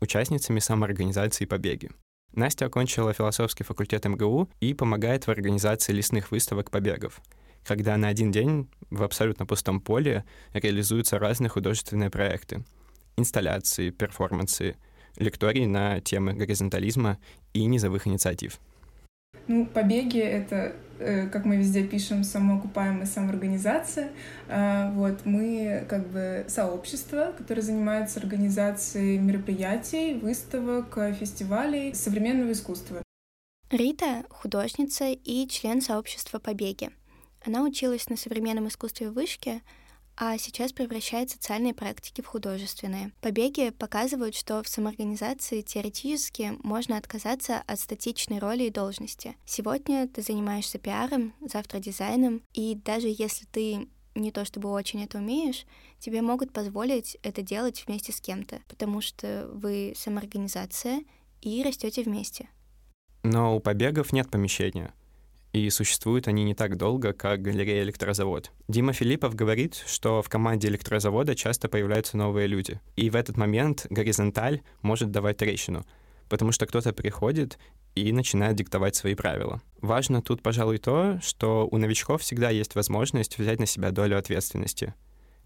Speaker 5: участницами самоорганизации «Побеги». Настя окончила философский факультет МГУ и помогает в организации лесных выставок побегов, когда на один день в абсолютно пустом поле реализуются разные художественные проекты. Инсталляции, перформансы, лекторий на темы горизонтализма и низовых инициатив.
Speaker 8: Ну, побеги — это, э, как мы везде пишем, самоокупаемая самоорганизация. А, вот, мы как бы сообщество, которое занимается организацией мероприятий, выставок, фестивалей современного искусства.
Speaker 4: Рита — художница и член сообщества «Побеги». Она училась на современном искусстве в Вышке — а сейчас превращает социальные практики в художественные. Побеги показывают, что в самоорганизации теоретически можно отказаться от статичной роли и должности. Сегодня ты занимаешься пиаром, завтра дизайном, и даже если ты не то чтобы очень это умеешь, тебе могут позволить это делать вместе с кем-то, потому что вы самоорганизация и растете вместе.
Speaker 5: Но у побегов нет помещения и существуют они не так долго, как галерея «Электрозавод». Дима Филиппов говорит, что в команде «Электрозавода» часто появляются новые люди, и в этот момент горизонталь может давать трещину, потому что кто-то приходит и начинает диктовать свои правила. Важно тут, пожалуй, то, что у новичков всегда есть возможность взять на себя долю ответственности.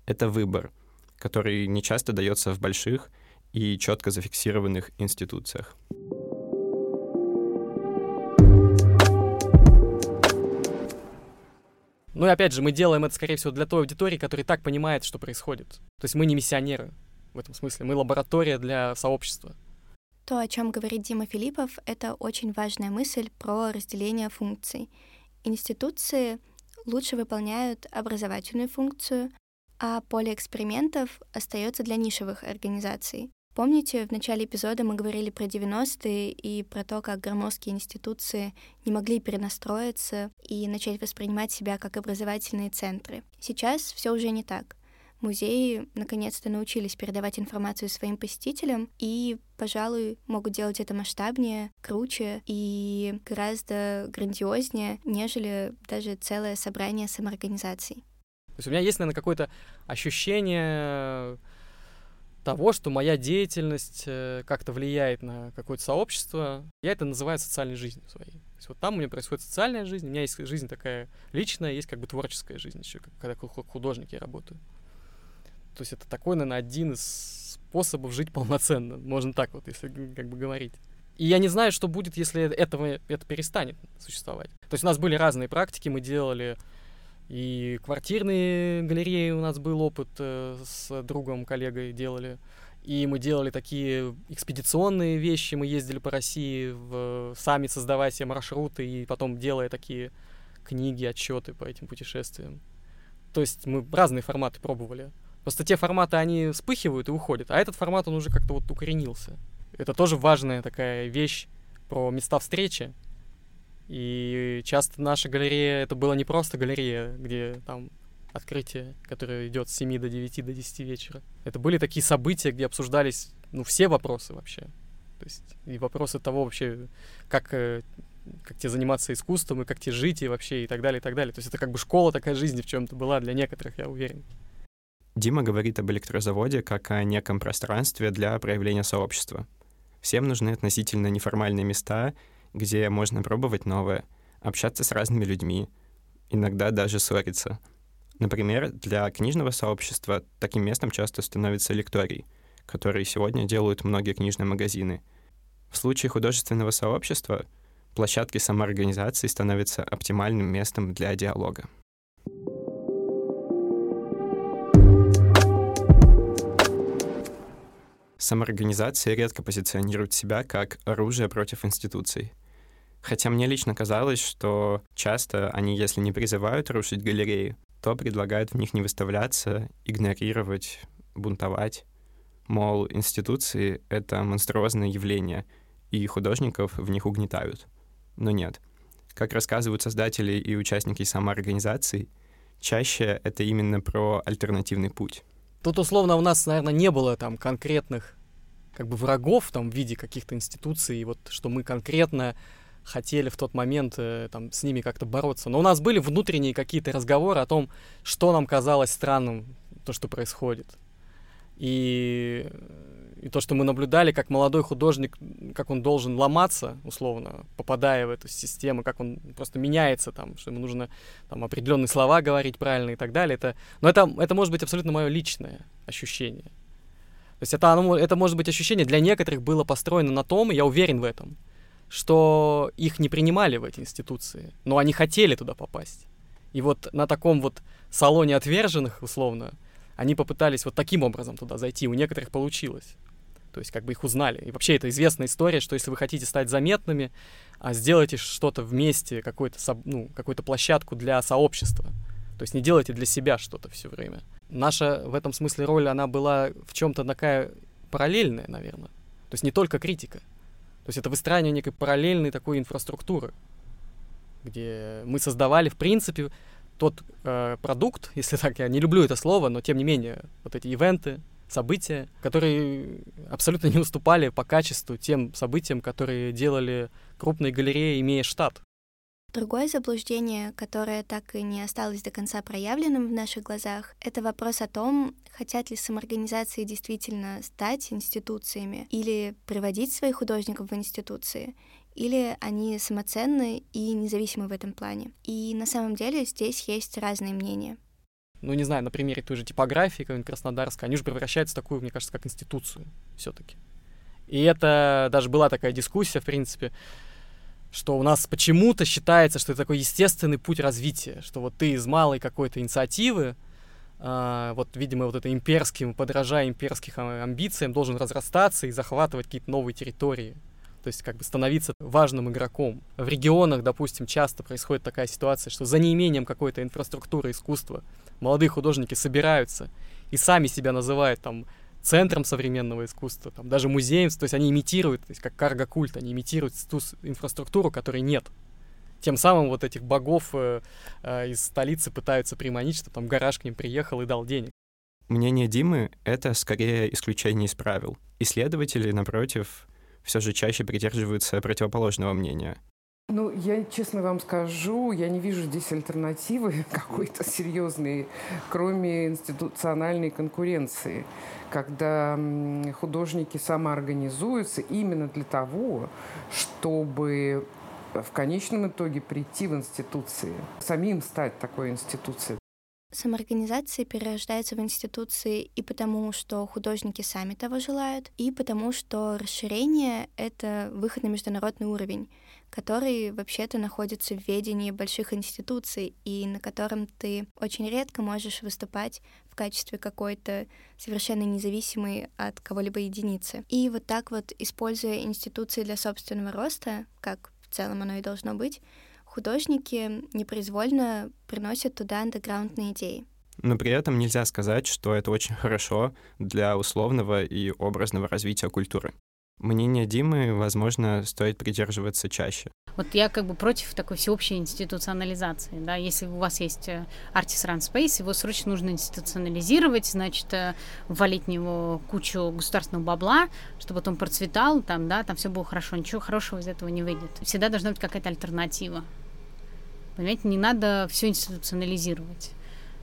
Speaker 5: Это выбор, который не часто дается в больших и четко зафиксированных институциях.
Speaker 3: Ну и опять же, мы делаем это, скорее всего, для той аудитории, которая так понимает, что происходит. То есть мы не миссионеры в этом смысле, мы лаборатория для сообщества.
Speaker 4: То, о чем говорит Дима Филиппов, это очень важная мысль про разделение функций. Институции лучше выполняют образовательную функцию, а поле экспериментов остается для нишевых организаций. Помните, в начале эпизода мы говорили про 90-е и про то, как громоздкие институции не могли перенастроиться и начать воспринимать себя как образовательные центры. Сейчас все уже не так. музеи наконец-то научились передавать информацию своим посетителям и, пожалуй, могут делать это масштабнее, круче и гораздо грандиознее, нежели даже целое собрание самоорганизаций.
Speaker 3: То есть у меня есть, наверное, какое-то ощущение того, что моя деятельность э, как-то влияет на какое-то сообщество. Я это называю социальной жизнью своей. То есть вот там у меня происходит социальная жизнь, у меня есть жизнь такая личная, есть как бы творческая жизнь еще, когда художник я работаю. То есть это такой, наверное, один из способов жить полноценно, можно так вот, если как бы говорить. И я не знаю, что будет, если этого, это перестанет существовать. То есть у нас были разные практики, мы делали и квартирные галереи, у нас был опыт э, с другом, коллегой делали. И мы делали такие экспедиционные вещи, мы ездили по России, в, сами создавая себе маршруты и потом делая такие книги, отчеты по этим путешествиям. То есть мы разные форматы пробовали. Просто те форматы, они вспыхивают и уходят, а этот формат, он уже как-то вот укоренился. Это тоже важная такая вещь про места встречи. И часто наша галерея, это была не просто галерея, где там открытие, которое идет с 7 до 9 до 10 вечера. Это были такие события, где обсуждались ну, все вопросы вообще. То есть и вопросы того вообще, как, э, как тебе заниматься искусством, и как тебе жить, и вообще, и так далее, и так далее. То есть это как бы школа такая жизни в чем-то была для некоторых, я уверен.
Speaker 5: Дима говорит об электрозаводе как о неком пространстве для проявления сообщества. Всем нужны относительно неформальные места, где можно пробовать новое, общаться с разными людьми, иногда даже ссориться. Например, для книжного сообщества таким местом часто становится лекторий, который сегодня делают многие книжные магазины. В случае художественного сообщества площадки самоорганизации становятся оптимальным местом для диалога. Самоорганизации редко позиционируют себя как оружие против институций. Хотя мне лично казалось, что часто они, если не призывают рушить галереи, то предлагают в них не выставляться, игнорировать, бунтовать. Мол, институции — это монструозное явление, и художников в них угнетают. Но нет. Как рассказывают создатели и участники самоорганизаций, чаще это именно про альтернативный путь.
Speaker 3: Тут условно у нас, наверное, не было там конкретных как бы врагов там в виде каких-то институций, и вот что мы конкретно хотели в тот момент э, там с ними как-то бороться. Но у нас были внутренние какие-то разговоры о том, что нам казалось странным, то, что происходит. И и то, что мы наблюдали, как молодой художник, как он должен ломаться, условно, попадая в эту систему, как он просто меняется там, что ему нужно там определенные слова говорить правильно и так далее. Это, но это, это может быть абсолютно мое личное ощущение. То есть это, оно, это может быть ощущение для некоторых было построено на том, и я уверен в этом, что их не принимали в эти институции, но они хотели туда попасть. И вот на таком вот салоне отверженных, условно, они попытались вот таким образом туда зайти, у некоторых получилось. То есть как бы их узнали. И вообще это известная история, что если вы хотите стать заметными, а сделайте что-то вместе, какую-то ну, какую-то площадку для сообщества. То есть не делайте для себя что-то все время. Наша в этом смысле роль, она была в чем-то такая параллельная, наверное. То есть не только критика. То есть это выстраивание некой параллельной такой инфраструктуры, где мы создавали, в принципе, тот э, продукт, если так, я не люблю это слово, но тем не менее, вот эти ивенты, события, которые абсолютно не уступали по качеству тем событиям, которые делали крупные галереи, имея штат.
Speaker 4: Другое заблуждение, которое так и не осталось до конца проявленным в наших глазах, это вопрос о том, хотят ли самоорганизации действительно стать институциями или приводить своих художников в институции, или они самоценны и независимы в этом плане. И на самом деле здесь есть разные мнения
Speaker 3: ну, не знаю, на примере той же типографии, какой-нибудь Краснодарской, они уже превращаются в такую, мне кажется, как институцию все таки И это даже была такая дискуссия, в принципе, что у нас почему-то считается, что это такой естественный путь развития, что вот ты из малой какой-то инициативы, Uh, вот, видимо, вот это имперским, подражая имперским амбициям, должен разрастаться и захватывать какие-то новые территории. То есть как бы становиться важным игроком. В регионах, допустим, часто происходит такая ситуация, что за неимением какой-то инфраструктуры искусства молодые художники собираются и сами себя называют там центром современного искусства, там, даже музеем, то есть они имитируют, то есть как карго-культ, они имитируют ту инфраструктуру, которой нет. Тем самым вот этих богов э, э, из столицы пытаются приманить, что там гараж к ним приехал и дал денег.
Speaker 5: Мнение Димы — это скорее исключение из правил. Исследователи, напротив, все же чаще придерживаются противоположного мнения.
Speaker 2: Ну, я честно вам скажу, я не вижу здесь альтернативы какой-то серьезной, кроме институциональной конкуренции, когда художники самоорганизуются именно для того, чтобы в конечном итоге прийти в институции, самим стать такой институцией.
Speaker 4: Самоорганизация перерождается в институции и потому, что художники сами того желают, и потому, что расширение — это выход на международный уровень, который вообще-то находится в ведении больших институций и на котором ты очень редко можешь выступать в качестве какой-то совершенно независимой от кого-либо единицы. И вот так вот, используя институции для собственного роста, как в целом оно и должно быть, художники непроизвольно приносят туда андеграундные идеи.
Speaker 5: Но при этом нельзя сказать, что это очень хорошо для условного и образного развития культуры. Мнение Димы, возможно, стоит придерживаться чаще.
Speaker 1: Вот я как бы против такой всеобщей институционализации. Да? Если у вас есть э, Artist Run Space, его срочно нужно институционализировать, значит, э, ввалить в него кучу государственного бабла, чтобы он процветал, там, да, там все было хорошо. Ничего хорошего из этого не выйдет. Всегда должна быть какая-то альтернатива. Понимаете, не надо все институционализировать.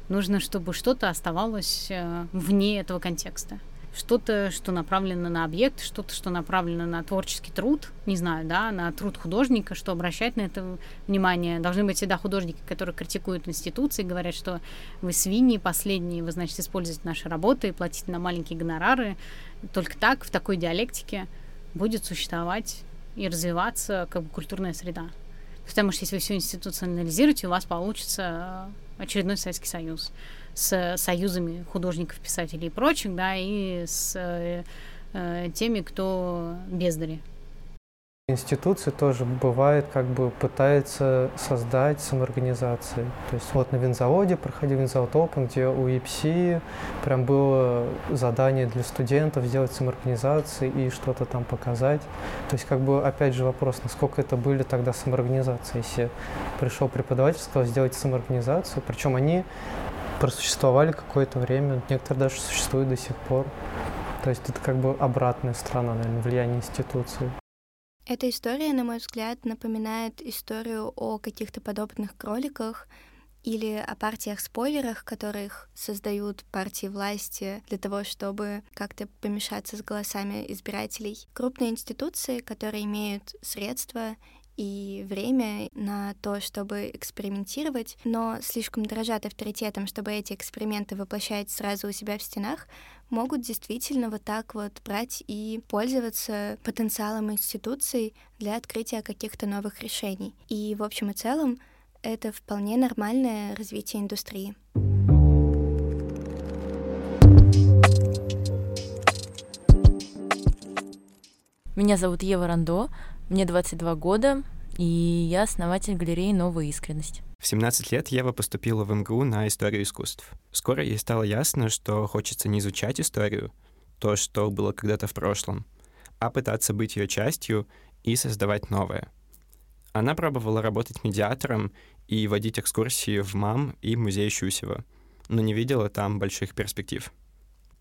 Speaker 1: Нужно, чтобы что-то оставалось э, вне этого контекста что-то, что направлено на объект, что-то, что направлено на творческий труд, не знаю, да, на труд художника, что обращать на это внимание. Должны быть всегда художники, которые критикуют институции, говорят, что вы свиньи последние, вы, значит, используете наши работы платите на маленькие гонорары. Только так, в такой диалектике будет существовать и развиваться как бы культурная среда. Потому что если вы все институционализируете, у вас получится очередной Советский Союз с союзами художников, писателей и прочих, да, и с э, э, теми, кто бездари.
Speaker 6: Институции тоже бывает, как бы пытается создать самоорганизации. То есть вот на винзаводе проходил винзавод Open, где у ИПСИ прям было задание для студентов сделать самоорганизации и что-то там показать. То есть как бы опять же вопрос, насколько это были тогда самоорганизации. Если пришел преподаватель, сказал сделать самоорганизацию, причем они просуществовали какое-то время, некоторые даже существуют до сих пор. То есть это как бы обратная сторона, наверное, влияния институции.
Speaker 4: Эта история, на мой взгляд, напоминает историю о каких-то подобных кроликах или о партиях-спойлерах, которых создают партии власти для того, чтобы как-то помешаться с голосами избирателей. Крупные институции, которые имеют средства и время на то, чтобы экспериментировать, но слишком дорожат авторитетом, чтобы эти эксперименты воплощать сразу у себя в стенах, могут действительно вот так вот брать и пользоваться потенциалом институций для открытия каких-то новых решений. И в общем и целом это вполне нормальное развитие индустрии.
Speaker 9: Меня зовут Ева Рандо, мне 22 года, и я основатель галереи «Новая искренность».
Speaker 5: В 17 лет Ева поступила в МГУ на историю искусств. Скоро ей стало ясно, что хочется не изучать историю, то, что было когда-то в прошлом, а пытаться быть ее частью и создавать новое. Она пробовала работать медиатором и водить экскурсии в МАМ и музей Щусева, но не видела там больших перспектив.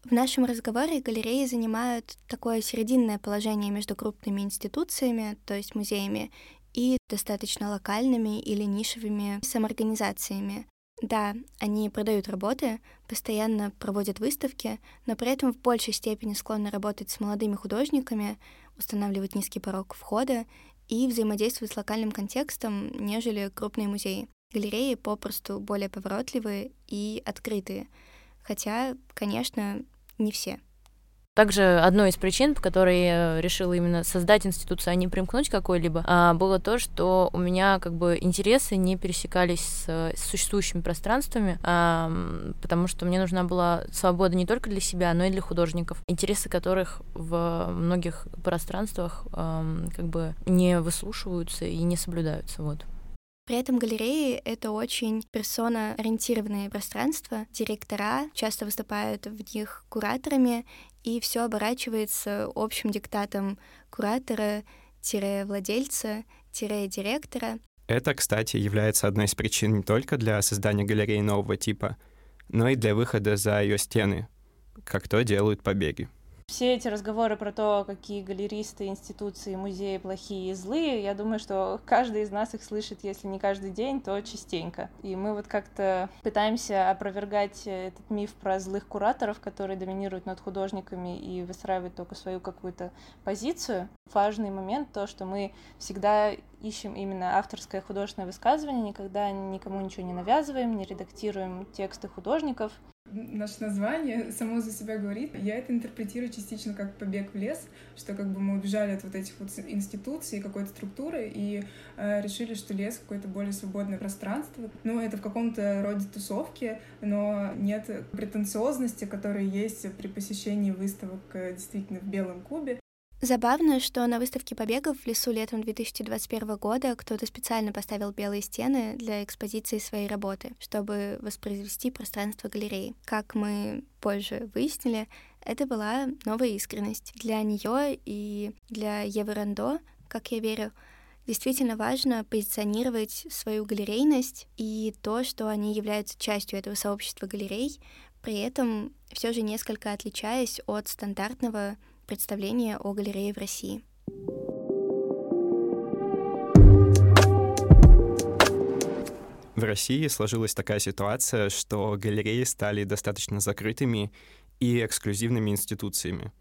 Speaker 4: В нашем разговоре галереи занимают такое серединное положение между крупными институциями, то есть музеями, и достаточно локальными или нишевыми самоорганизациями. Да, они продают работы, постоянно проводят выставки, но при этом в большей степени склонны работать с молодыми художниками, устанавливать низкий порог входа и взаимодействовать с локальным контекстом, нежели крупные музеи. Галереи попросту более поворотливые и открытые. Хотя, конечно, не все.
Speaker 9: Также одной из причин, по которой я решила именно создать институцию, а не примкнуть какой-либо, а, было то, что у меня как бы интересы не пересекались с, существующими пространствами, потому что мне нужна была свобода не только для себя, но и для художников, интересы которых в многих пространствах как бы не выслушиваются и не соблюдаются. Вот.
Speaker 4: При этом галереи — это очень персона-ориентированные пространства. Директора часто выступают в них кураторами, и все оборачивается общим диктатом куратора-владельца-директора.
Speaker 5: Это, кстати, является одной из причин не только для создания галереи нового типа, но и для выхода за ее стены, как то делают побеги.
Speaker 7: Все эти разговоры про то, какие галеристы, институции, музеи плохие и злые, я думаю, что каждый из нас их слышит, если не каждый день, то частенько. И мы вот как-то пытаемся опровергать этот миф про злых кураторов, которые доминируют над художниками и выстраивают только свою какую-то позицию. Важный момент то, что мы всегда ищем именно авторское художественное высказывание, никогда никому ничего не навязываем, не редактируем тексты художников,
Speaker 8: наше название само за себя говорит. Я это интерпретирую частично как побег в лес, что как бы мы убежали от вот этих вот институций, какой-то структуры и э, решили, что лес какое-то более свободное пространство. Ну, это в каком-то роде тусовки, но нет претенциозности, которая есть при посещении выставок э, действительно в Белом Кубе.
Speaker 4: Забавно, что на выставке побегов в лесу летом 2021 года кто-то специально поставил белые стены для экспозиции своей работы, чтобы воспроизвести пространство галереи. Как мы позже выяснили, это была новая искренность. Для нее и для Евы Рандо, как я верю, действительно важно позиционировать свою галерейность и то, что они являются частью этого сообщества галерей, при этом все же несколько отличаясь от стандартного представление о галерее в России.
Speaker 5: В России сложилась такая ситуация, что галереи стали достаточно закрытыми и эксклюзивными институциями.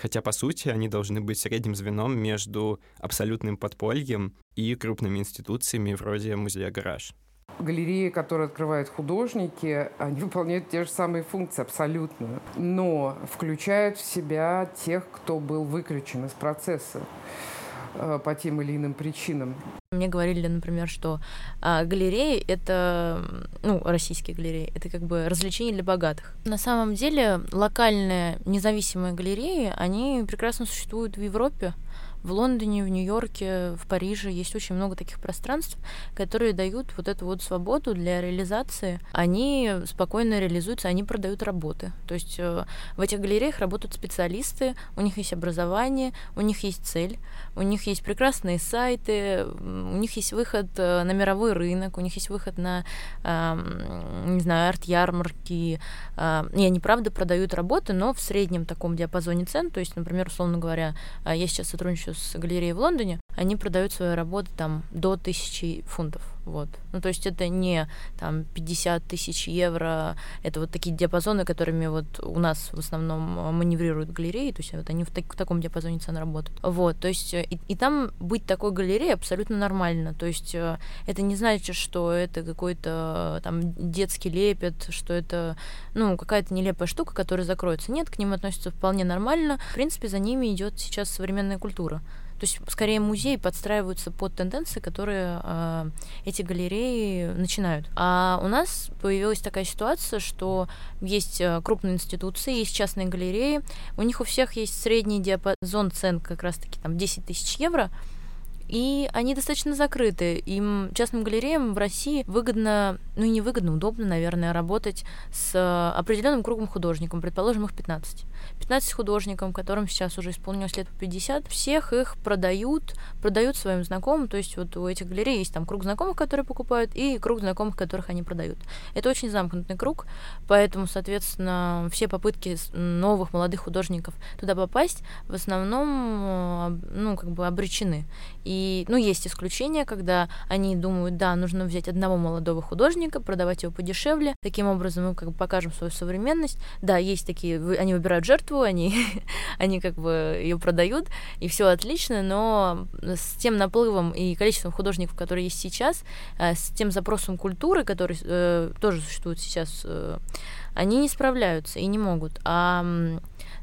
Speaker 5: Хотя, по сути, они должны быть средним звеном между абсолютным подпольем и крупными институциями вроде музея «Гараж».
Speaker 2: Галереи, которые открывают художники, они выполняют те же самые функции абсолютно, но включают в себя тех, кто был выключен из процесса э, по тем или иным причинам.
Speaker 9: Мне говорили, например, что а, галереи это, ну, российские галереи, это как бы развлечение для богатых. На самом деле локальные независимые галереи, они прекрасно существуют в Европе. В Лондоне, в Нью-Йорке, в Париже есть очень много таких пространств, которые дают вот эту вот свободу для реализации. Они спокойно реализуются, они продают работы. То есть э, в этих галереях работают специалисты, у них есть образование, у них есть цель, у них есть прекрасные сайты, у них есть выход э, на мировой рынок, у них есть выход на, не знаю, арт-ярмарки. А, и они, правда, продают работы, но в среднем таком диапазоне цен. То есть, например, условно говоря, а, я сейчас сотрудничаю с галереей в Лондоне, они продают свои работы там до тысячи фунтов. Вот. Ну, то есть это не там 50 тысяч евро, это вот такие диапазоны, которыми вот у нас в основном маневрируют галереи, то есть вот они в, так, в таком диапазоне цен работают. Вот, то есть и, и там быть такой галереей абсолютно нормально, то есть э, это не значит, что это какой-то там детский лепет, что это, ну, какая-то нелепая штука, которая закроется. Нет, к ним относятся вполне нормально. В принципе, за ними идет сейчас современная культура. То есть скорее музеи подстраиваются под тенденции, которые э, эти галереи начинают. А у нас появилась такая ситуация, что есть э, крупные институции, есть частные галереи, у них у всех есть средний диапазон цен как раз-таки там 10 тысяч евро, и они достаточно закрыты. Им, частным галереям в России выгодно, ну не выгодно, удобно, наверное, работать с определенным кругом художников, предположим, их 15. 15 художникам, которым сейчас уже исполнилось лет по 50, всех их продают, продают своим знакомым, то есть вот у этих галерей есть там круг знакомых, которые покупают, и круг знакомых, которых они продают. Это очень замкнутый круг, поэтому, соответственно, все попытки новых молодых художников туда попасть в основном, э, ну, как бы обречены. И, ну, есть исключения, когда они думают, да, нужно взять одного молодого художника, продавать его подешевле, таким образом мы как бы покажем свою современность. Да, есть такие, они выбирают жертву, они, они как бы ее продают, и все отлично, но с тем наплывом и количеством художников, которые есть сейчас, э, с тем запросом культуры, который э, тоже существует сейчас, э, они не справляются и не могут. А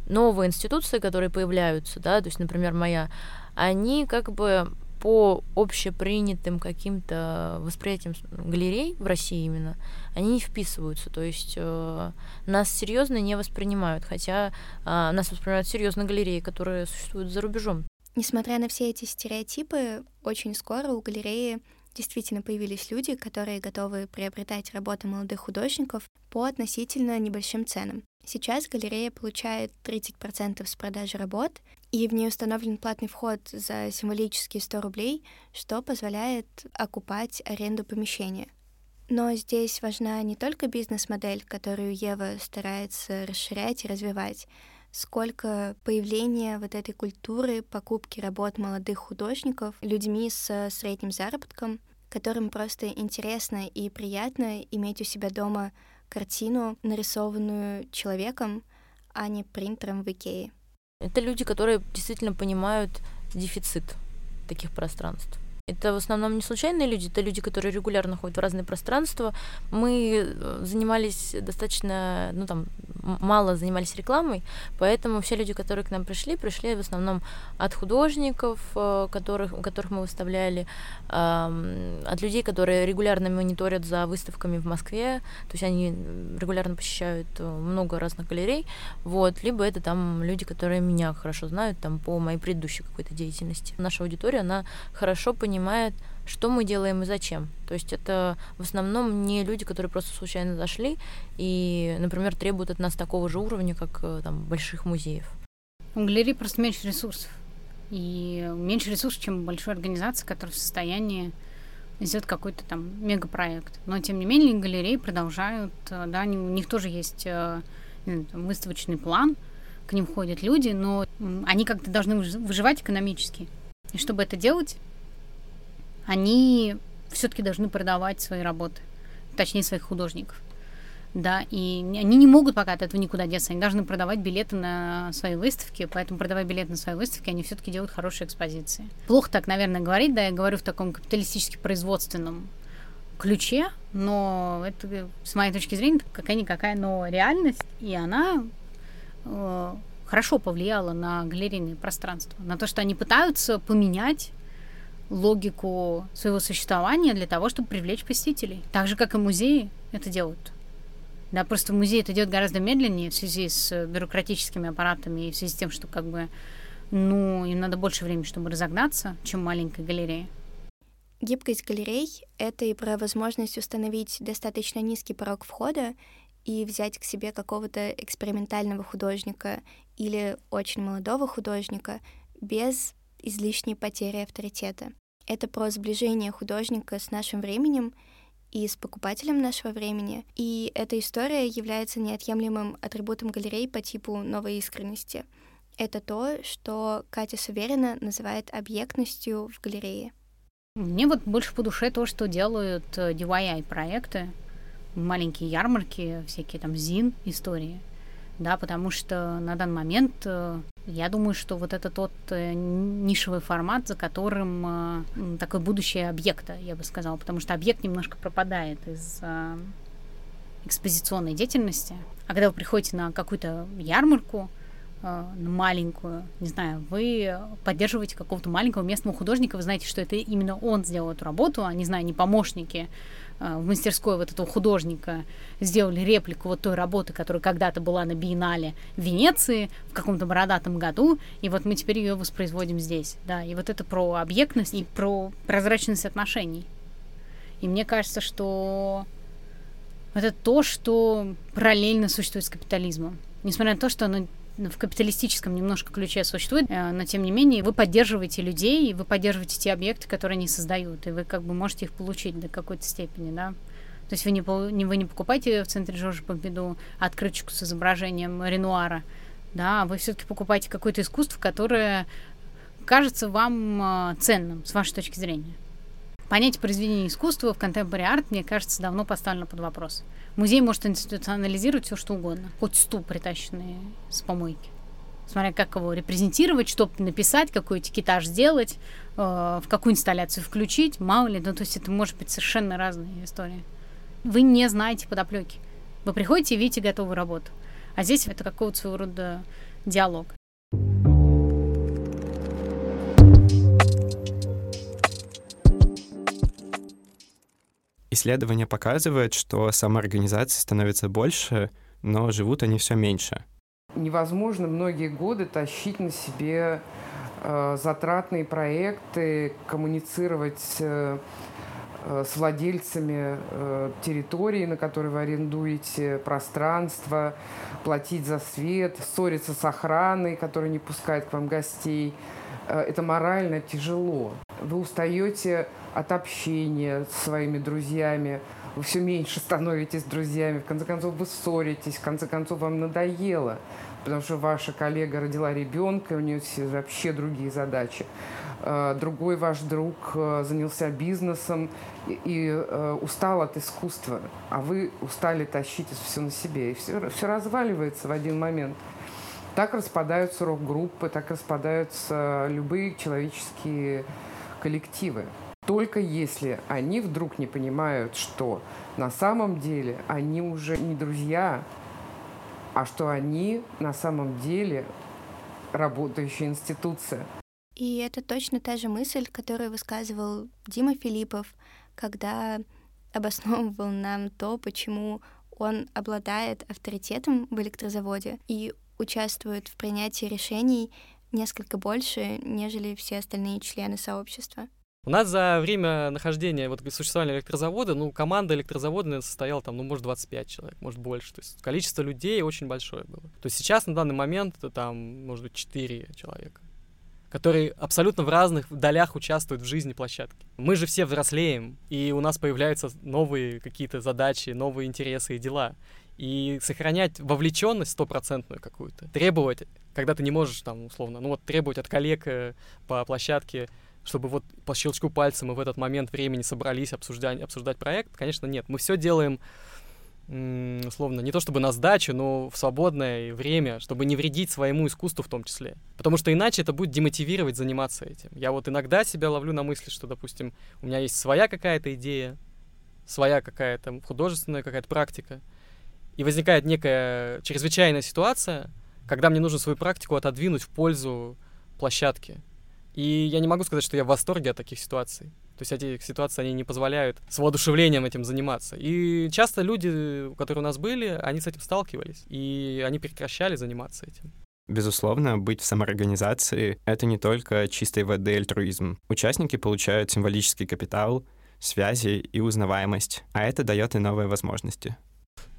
Speaker 9: новые институции, которые появляются, да, то есть, например, моя они как бы по общепринятым каким-то восприятиям галерей в России именно, они не вписываются. То есть э, нас серьезно не воспринимают, хотя э, нас воспринимают серьезно галереи, которые существуют за рубежом.
Speaker 4: Несмотря на все эти стереотипы, очень скоро у галереи действительно появились люди, которые готовы приобретать работы молодых художников по относительно небольшим ценам. Сейчас галерея получает 30% с продажи работ, и в нее установлен платный вход за символические 100 рублей, что позволяет окупать аренду помещения. Но здесь важна не только бизнес-модель, которую Ева старается расширять и развивать, сколько появление вот этой культуры покупки работ молодых художников людьми с средним заработком, которым просто интересно и приятно иметь у себя дома картину, нарисованную человеком, а не принтером в Икее.
Speaker 9: Это люди, которые действительно понимают дефицит таких пространств. Это в основном не случайные люди, это люди, которые регулярно ходят в разные пространства. Мы э, занимались достаточно, ну там, мало занимались рекламой, поэтому все люди, которые к нам пришли, пришли в основном от художников, э, которых, которых мы выставляли, от людей, которые регулярно мониторят за выставками в Москве, то есть они регулярно посещают э, много разных галерей, вот, либо это там люди, которые меня хорошо знают, там, по моей предыдущей какой-то деятельности. Наша аудитория, она хорошо понимает понимает, что мы делаем и зачем. То есть это в основном не люди, которые просто случайно зашли и, например, требуют от нас такого же уровня, как э, там больших музеев.
Speaker 1: У галереи просто меньше ресурсов. И меньше ресурсов, чем большой организации, которая в состоянии сделать какой-то там мегапроект. Но, тем не менее, галереи продолжают, э, да, у них тоже есть э, выставочный план, к ним ходят люди, но они как-то должны выживать экономически. И чтобы это делать, они все-таки должны продавать свои работы, точнее своих художников. Да, и они не могут пока от этого никуда деться. Они должны продавать билеты на свои выставки, поэтому продавая билеты на свои выставки, они все-таки делают хорошие экспозиции. Плохо так, наверное, говорить, да, я говорю в таком капиталистически производственном ключе, но это, с моей точки зрения, какая-никакая, но реальность, и она э, хорошо повлияла на галерейное пространство, на то, что они пытаются поменять логику своего существования для того, чтобы привлечь посетителей. Так же, как и музеи это делают. Да, просто музей это делает гораздо медленнее в связи с бюрократическими аппаратами и в связи с тем, что как бы, ну, им надо больше времени, чтобы разогнаться, чем маленькая галерея.
Speaker 4: Гибкость галерей — это и про возможность установить достаточно низкий порог входа и взять к себе какого-то экспериментального художника или очень молодого художника без излишней потери авторитета. Это про сближение художника с нашим временем и с покупателем нашего времени. И эта история является неотъемлемым атрибутом галерей по типу новой искренности. Это то, что Катя Суверина называет объектностью в галерее.
Speaker 1: Мне вот больше по душе то, что делают э, DIY-проекты, маленькие ярмарки, всякие там ЗИН истории, да, потому что на данный момент э, я думаю, что вот это тот э, нишевый формат, за которым э, такое будущее объекта, я бы сказала, потому что объект немножко пропадает из э, экспозиционной деятельности. А когда вы приходите на какую-то ярмарку, э, маленькую, не знаю, вы поддерживаете какого-то маленького местного художника, вы знаете, что это именно он сделал эту работу, а не знаю, не помощники в мастерской вот этого художника сделали реплику вот той работы, которая когда-то была на биеннале в Венеции в каком-то бородатом году, и вот мы теперь ее воспроизводим здесь, да, и вот это про объектность и про прозрачность отношений. И мне кажется, что это то, что параллельно существует с капитализмом. Несмотря на то, что оно в капиталистическом немножко ключе существует, э, но тем не менее вы поддерживаете людей, вы поддерживаете те объекты, которые они создают, и вы как бы можете их получить до какой-то степени, да. То есть вы не, вы не покупаете в центре Жоржа Помпиду открыточку с изображением Ренуара, да, а вы все-таки покупаете какое-то искусство, которое кажется вам э, ценным с вашей точки зрения. Понятие произведения искусства в contemporary art, мне кажется, давно поставлено под вопрос. Музей может институционализировать все что угодно, хоть стул, притащенный с помойки. Смотря как его репрезентировать, что написать, какой этикетаж сделать, э, в какую инсталляцию включить, мало ли, ну то есть это может быть совершенно разные истории. Вы не знаете подоплеки. Вы приходите и видите готовую работу. А здесь это какого-то своего рода диалог.
Speaker 5: Исследования показывают, что самоорганизации становится больше, но живут они все меньше.
Speaker 2: Невозможно многие годы тащить на себе э, затратные проекты, коммуницировать э, э, с владельцами э, территории, на которой вы арендуете пространство, платить за свет, ссориться с охраной, которая не пускает к вам гостей. Э, это морально тяжело. Вы устаете от общения с своими друзьями, вы все меньше становитесь друзьями, в конце концов вы ссоритесь, в конце концов вам надоело, потому что ваша коллега родила ребенка, у нее все вообще другие задачи. Э, другой ваш друг э, занялся бизнесом и, и устал от искусства, а вы устали тащить все на себе, и все, все разваливается в один момент. Так распадаются рок-группы, так распадаются любые человеческие коллективы. Только если они вдруг не понимают, что на самом деле они уже не друзья, а что они на самом деле работающая институция.
Speaker 4: И это точно та же мысль, которую высказывал Дима Филиппов, когда обосновывал нам то, почему он обладает авторитетом в электрозаводе и участвует в принятии решений несколько больше, нежели все остальные члены сообщества.
Speaker 3: У нас за время нахождения, вот существования электрозавода, ну, команда электрозавода состояла там, ну, может, 25 человек, может, больше. То есть количество людей очень большое было. То есть сейчас, на данный момент, это там, может быть, 4 человека которые абсолютно в разных долях участвуют в жизни площадки. Мы же все взрослеем, и у нас появляются новые какие-то задачи, новые интересы и дела. И сохранять вовлеченность стопроцентную какую-то, требовать, когда ты не можешь там условно, ну вот требовать от коллег э, по площадке чтобы вот по щелчку пальца мы в этот момент времени собрались обсуждать, обсуждать проект, конечно, нет. Мы все делаем условно, не то чтобы на сдачу, но в свободное время, чтобы не вредить своему искусству в том числе. Потому что иначе это будет демотивировать заниматься этим. Я вот иногда себя ловлю на мысли, что, допустим, у меня есть своя какая-то идея, своя какая-то художественная какая-то практика, и возникает некая чрезвычайная ситуация, когда мне нужно свою практику отодвинуть в пользу площадки. И я не могу сказать, что я в восторге от таких ситуаций. То есть эти ситуации, они не позволяют с воодушевлением этим заниматься. И часто люди, которые у нас были, они с этим сталкивались, и они прекращали заниматься этим.
Speaker 5: Безусловно, быть в самоорганизации — это не только чистой воды альтруизм. Участники получают символический капитал, связи и узнаваемость, а это дает и новые возможности.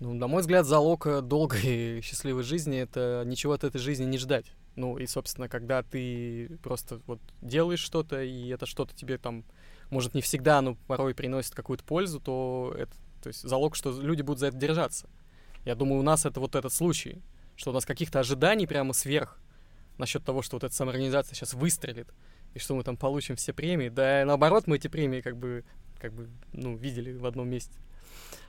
Speaker 3: Ну, на мой взгляд, залог долгой и счастливой жизни — это ничего от этой жизни не ждать. Ну, и, собственно, когда ты просто вот делаешь что-то, и это что-то тебе там, может, не всегда, но порой приносит какую-то пользу, то это то есть залог, что люди будут за это держаться. Я думаю, у нас это вот этот случай, что у нас каких-то ожиданий прямо сверх насчет того, что вот эта самоорганизация сейчас выстрелит, и что мы там получим все премии. Да, наоборот, мы эти премии как бы, как бы, ну, видели в одном месте.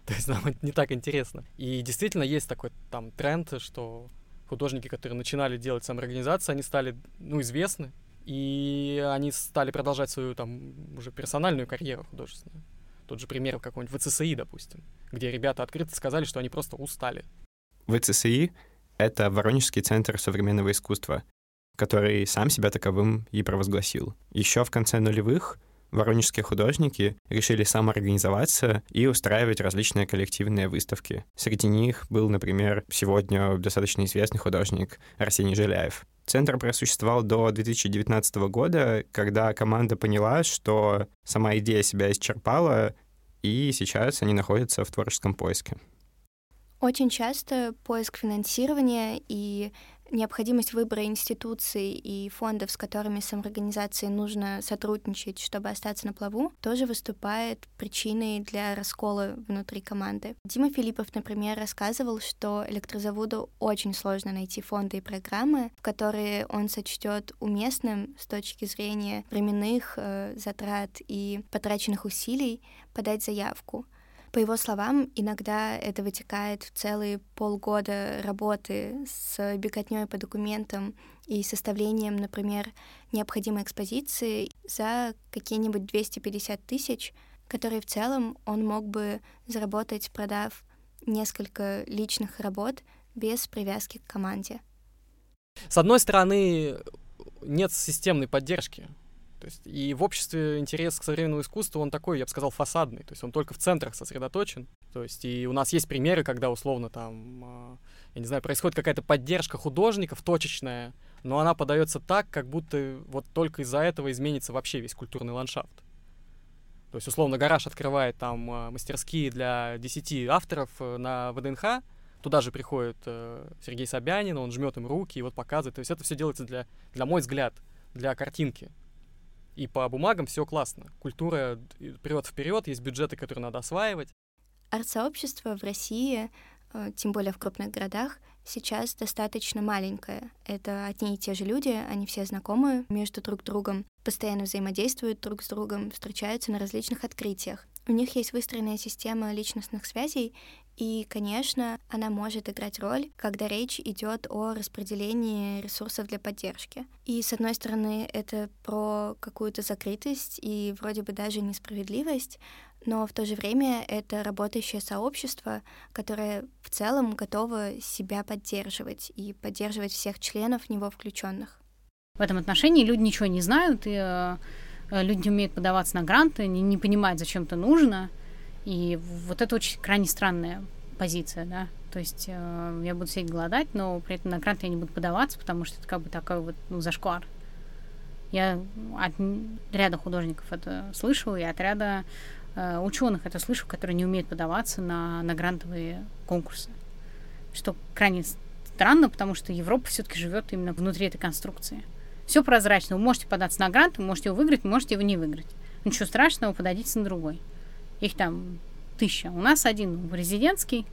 Speaker 3: То есть нам не так интересно. И действительно есть такой там тренд, что художники, которые начинали делать самоорганизации, они стали, ну, известны, и они стали продолжать свою там уже персональную карьеру художественную. Тот же пример какой-нибудь ВЦСИ, допустим, где ребята открыто сказали, что они просто устали.
Speaker 5: ВЦСИ — это Воронежский центр современного искусства, который сам себя таковым и провозгласил. Еще в конце нулевых воронежские художники решили самоорганизоваться и устраивать различные коллективные выставки. Среди них был, например, сегодня достаточно известный художник Арсений Жиляев. Центр просуществовал до 2019 года, когда команда поняла, что сама идея себя исчерпала, и сейчас они находятся в творческом поиске.
Speaker 4: Очень часто поиск финансирования и необходимость выбора институций и фондов, с которыми самоорганизации нужно сотрудничать, чтобы остаться на плаву, тоже выступает причиной для раскола внутри команды. Дима Филиппов, например, рассказывал, что электрозаводу очень сложно найти фонды и программы, в которые он сочтет уместным с точки зрения временных э, затрат и потраченных усилий подать заявку. По его словам, иногда это вытекает в целые полгода работы с беготней по документам и составлением, например, необходимой экспозиции за какие-нибудь 250 тысяч, которые в целом он мог бы заработать, продав несколько личных работ без привязки к команде.
Speaker 3: С одной стороны, нет системной поддержки то есть, и в обществе интерес к современному искусству, он такой, я бы сказал, фасадный. То есть он только в центрах сосредоточен. То есть и у нас есть примеры, когда условно там, а, я не знаю, происходит какая-то поддержка художников точечная, но она подается так, как будто вот только из-за этого изменится вообще весь культурный ландшафт. То есть, условно, гараж открывает там а, мастерские для 10 авторов э, на ВДНХ, туда же приходит э, Сергей Собянин, он жмет им руки и вот показывает. То есть это все делается для, для мой взгляд, для картинки. И по бумагам все классно. Культура прет вперед, есть бюджеты, которые надо осваивать.
Speaker 4: Арт-сообщество в России, э, тем более в крупных городах, сейчас достаточно маленькое. Это одни и те же люди, они все знакомы между друг другом, постоянно взаимодействуют друг с другом, встречаются на различных открытиях. У них есть выстроенная система личностных связей, и, конечно, она может играть роль, когда речь идет о распределении ресурсов для поддержки. И, с одной стороны, это про какую-то закрытость и вроде бы даже несправедливость, но в то же время это работающее сообщество, которое в целом готово себя поддерживать и поддерживать всех членов в него включенных.
Speaker 1: В этом отношении люди ничего не знают, и э, люди не умеют подаваться на гранты, не, не понимают, зачем это нужно. И вот это очень крайне странная позиция, да. То есть э, я буду сидеть голодать, но при этом на грант я не буду подаваться, потому что это как бы такой вот ну, зашквар. Я от ряда художников это слышала, и от ряда э, ученых это слышу, которые не умеют подаваться на, на грантовые конкурсы. Что крайне странно, потому что Европа все-таки живет именно внутри этой конструкции. Все прозрачно. Вы можете податься на грант, вы можете его выиграть, можете его не выиграть. Ничего страшного, подадите на другой. Их там тысяча. У нас один резидентский,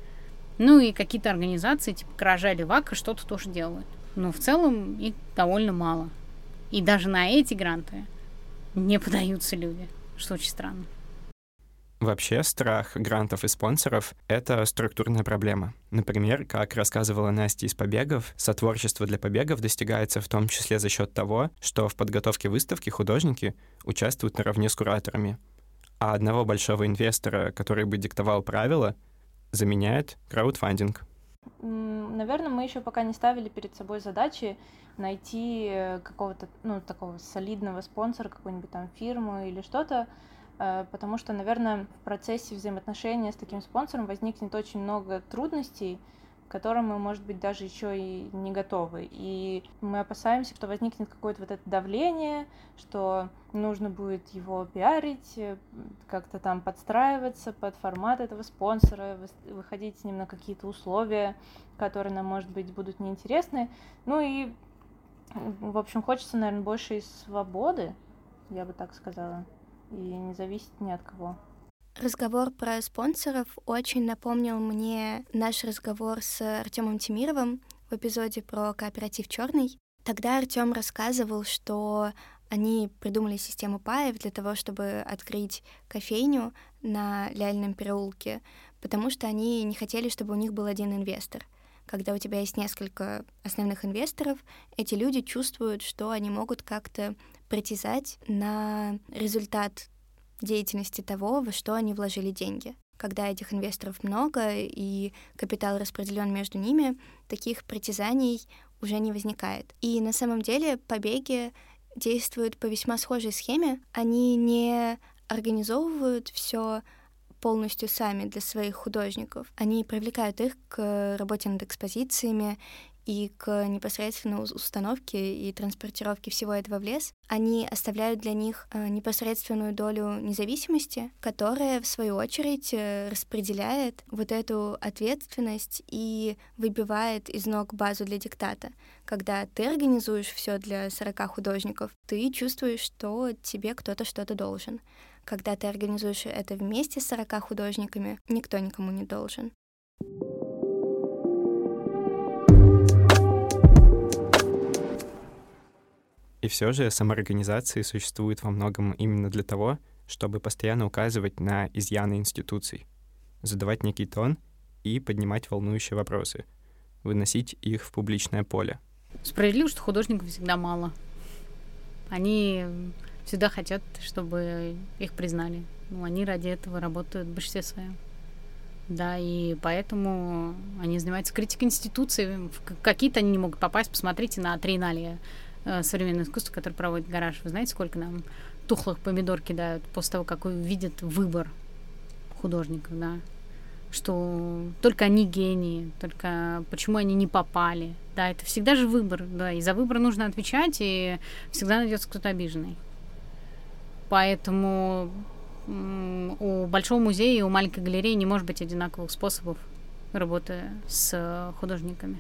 Speaker 1: ну и какие-то организации типа Кража или Вака что-то тоже делают. Но в целом их довольно мало. И даже на эти гранты не подаются люди, что очень странно.
Speaker 5: Вообще, страх грантов и спонсоров — это структурная проблема. Например, как рассказывала Настя из «Побегов», сотворчество для побегов достигается в том числе за счет того, что в подготовке выставки художники участвуют наравне с кураторами. А одного большого инвестора, который бы диктовал правила, заменяет краудфандинг.
Speaker 7: Наверное, мы еще пока не ставили перед собой задачи найти э, какого-то, ну, такого солидного спонсора, какую-нибудь там фирму или что-то, Э, потому что, наверное, в процессе взаимоотношения с таким спонсором возникнет очень много трудностей, к которым мы, может быть, даже еще и не готовы. И мы опасаемся, что возникнет какое-то вот это давление, что нужно будет его пиарить, э, как-то там подстраиваться под формат этого спонсора, выходить с ним на какие-то условия, которые нам, может быть, будут неинтересны. Ну и, в общем, хочется, наверное, больше свободы, я бы так сказала и не зависит ни от кого.
Speaker 4: Разговор про спонсоров очень напомнил мне наш разговор с Артемом Тимировым в эпизоде про кооператив Черный. Тогда Артем рассказывал, что они придумали систему паев для того, чтобы открыть кофейню на Ляльном переулке, потому что они не хотели, чтобы у них был один инвестор. Когда у тебя есть несколько основных инвесторов, эти люди чувствуют, что они могут как-то притязать на результат деятельности того, во что они вложили деньги. Когда этих инвесторов много и капитал распределен между ними, таких притязаний уже не возникает. И на самом деле побеги действуют по весьма схожей схеме. Они не организовывают все полностью сами для своих художников. Они привлекают их к работе над экспозициями и к непосредственно установке и транспортировке всего этого в лес, они оставляют для них э, непосредственную долю независимости, которая, в свою очередь, э, распределяет вот эту ответственность и выбивает из ног базу для диктата. Когда ты организуешь все для 40 художников, ты чувствуешь, что тебе кто-то что-то должен. Когда ты организуешь это вместе с 40 художниками, никто никому не должен.
Speaker 5: И все же самоорганизации существуют во многом именно для того, чтобы постоянно указывать на изъяны институций, задавать некий тон и поднимать волнующие вопросы, выносить их в публичное поле.
Speaker 1: Справедливо, что художников всегда мало. Они всегда хотят, чтобы их признали. Ну, они ради этого работают в большинстве своем. Да, и поэтому они занимаются критикой институций. Какие-то они не могут попасть. Посмотрите на триеннале э, современное искусство, которое проводит гараж. Вы знаете, сколько нам тухлых помидор кидают после того, как видят выбор художников, да? Что только они гении, только почему они не попали. Да, это всегда же выбор, да, и за выбор нужно отвечать, и всегда найдется кто-то обиженный. Поэтому у Большого музея и у маленькой галереи не может быть одинаковых способов работы с художниками.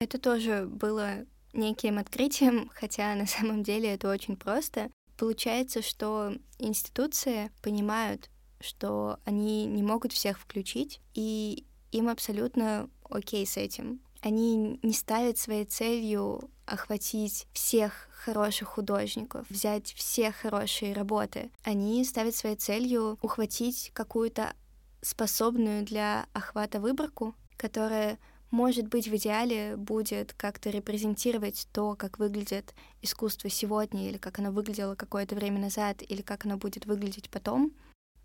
Speaker 4: Это тоже было неким открытием, хотя на самом деле это очень просто. Получается, что институции понимают что они не могут всех включить, и им абсолютно окей с этим. Они не ставят своей целью охватить всех хороших художников, взять все хорошие работы. Они ставят своей целью ухватить какую-то способную для охвата выборку, которая может быть, в идеале будет как-то репрезентировать то, как выглядит искусство сегодня, или как оно выглядело какое-то время назад, или как оно будет выглядеть потом.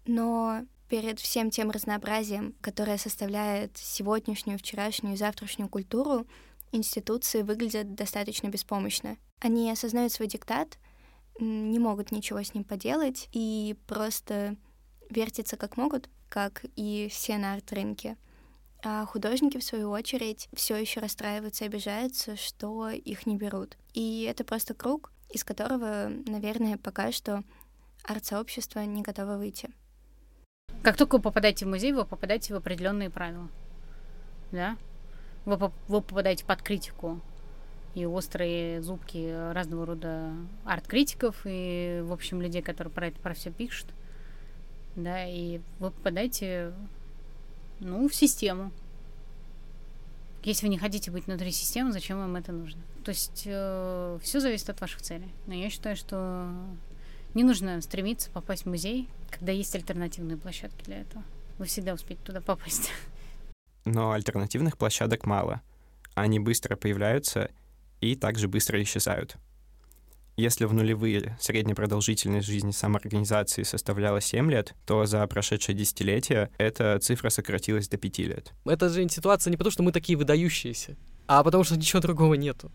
Speaker 4: Но перед всем тем разнообразием, которое составляет сегодняшнюю, вчерашнюю и завтрашнюю культуру, институции выглядят достаточно беспомощно. Они осознают свой диктат, не могут ничего с ним поделать и просто вертятся как могут, как и все на арт-рынке. А художники, в свою очередь, все еще расстраиваются и обижаются, что их не берут. И это просто круг, из которого, наверное, пока что арт-сообщество не готово выйти.
Speaker 1: Как только вы попадаете в музей, вы попадаете в определенные правила. Да? Вы, вы попадаете под критику и острые зубки разного рода арт-критиков и, в общем, людей, которые про это про все пишут. Да, и вы попадаете ну, в систему. Если вы не хотите быть внутри системы, зачем вам это нужно? То есть э, все зависит от ваших целей. Но я считаю, что не нужно стремиться попасть в музей, когда есть альтернативные площадки для этого. Вы всегда успеете туда попасть.
Speaker 5: Но альтернативных площадок мало. Они быстро появляются и также быстро исчезают. Если в нулевые средняя продолжительность жизни самоорганизации составляла 7 лет, то за прошедшее десятилетие эта цифра сократилась до 5 лет.
Speaker 3: Это же ситуация не потому, что мы такие выдающиеся, а потому что ничего другого нету.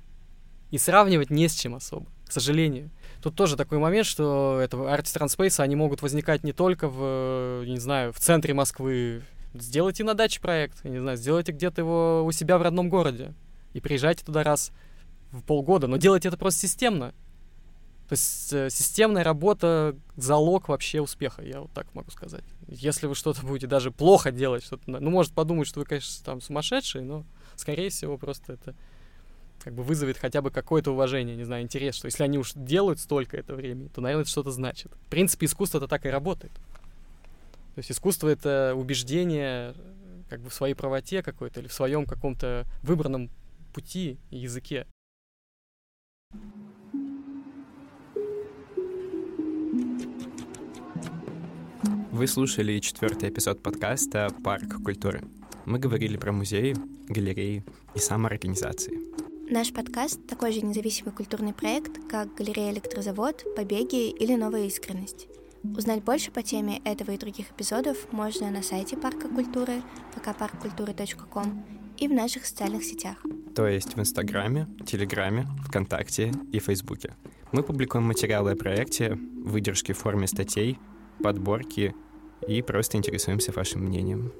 Speaker 3: И сравнивать не с чем особо, к сожалению. Тут тоже такой момент, что это арти транспейса, они могут возникать не только в, не знаю, в центре Москвы. Сделайте на даче проект, не знаю, сделайте где-то его у себя в родном городе. И приезжайте туда раз в полгода, но делайте это просто системно. То есть э, системная работа — залог вообще успеха, я вот так могу сказать. Если вы что-то будете даже плохо делать, что-то, ну, может подумать, что вы, конечно, там сумасшедший, но, скорее всего, просто это как бы вызовет хотя бы какое-то уважение, не знаю, интерес, что если они уж делают столько это времени, то, наверное, это что-то значит. В принципе, искусство это так и работает. То есть искусство — это убеждение как бы в своей правоте какой-то или в своем каком-то выбранном пути и языке.
Speaker 5: Вы слушали четвертый эпизод подкаста «Парк культуры». Мы говорили про музеи, галереи и самоорганизации.
Speaker 4: Наш подкаст — такой же независимый культурный проект, как галерея «Электрозавод», «Побеги» или «Новая искренность». Узнать больше по теме этого и других эпизодов можно на сайте Парка культуры vkparkkультуры.com и в наших социальных сетях.
Speaker 5: То есть в Инстаграме, Телеграме, ВКонтакте и Фейсбуке. Мы публикуем материалы о проекте, выдержки в форме статей, подборки и просто интересуемся вашим мнением.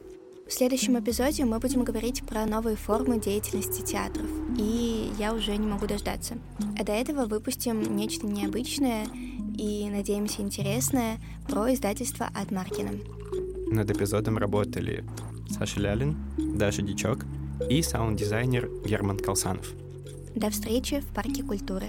Speaker 4: В следующем эпизоде мы будем говорить про новые формы деятельности театров, и я уже не могу дождаться. А до этого выпустим нечто необычное и, надеемся, интересное про издательство от Маркина.
Speaker 5: Над эпизодом работали Саша Лялин, Даша Дичок и саунд-дизайнер Герман Колсанов.
Speaker 4: До встречи в Парке культуры.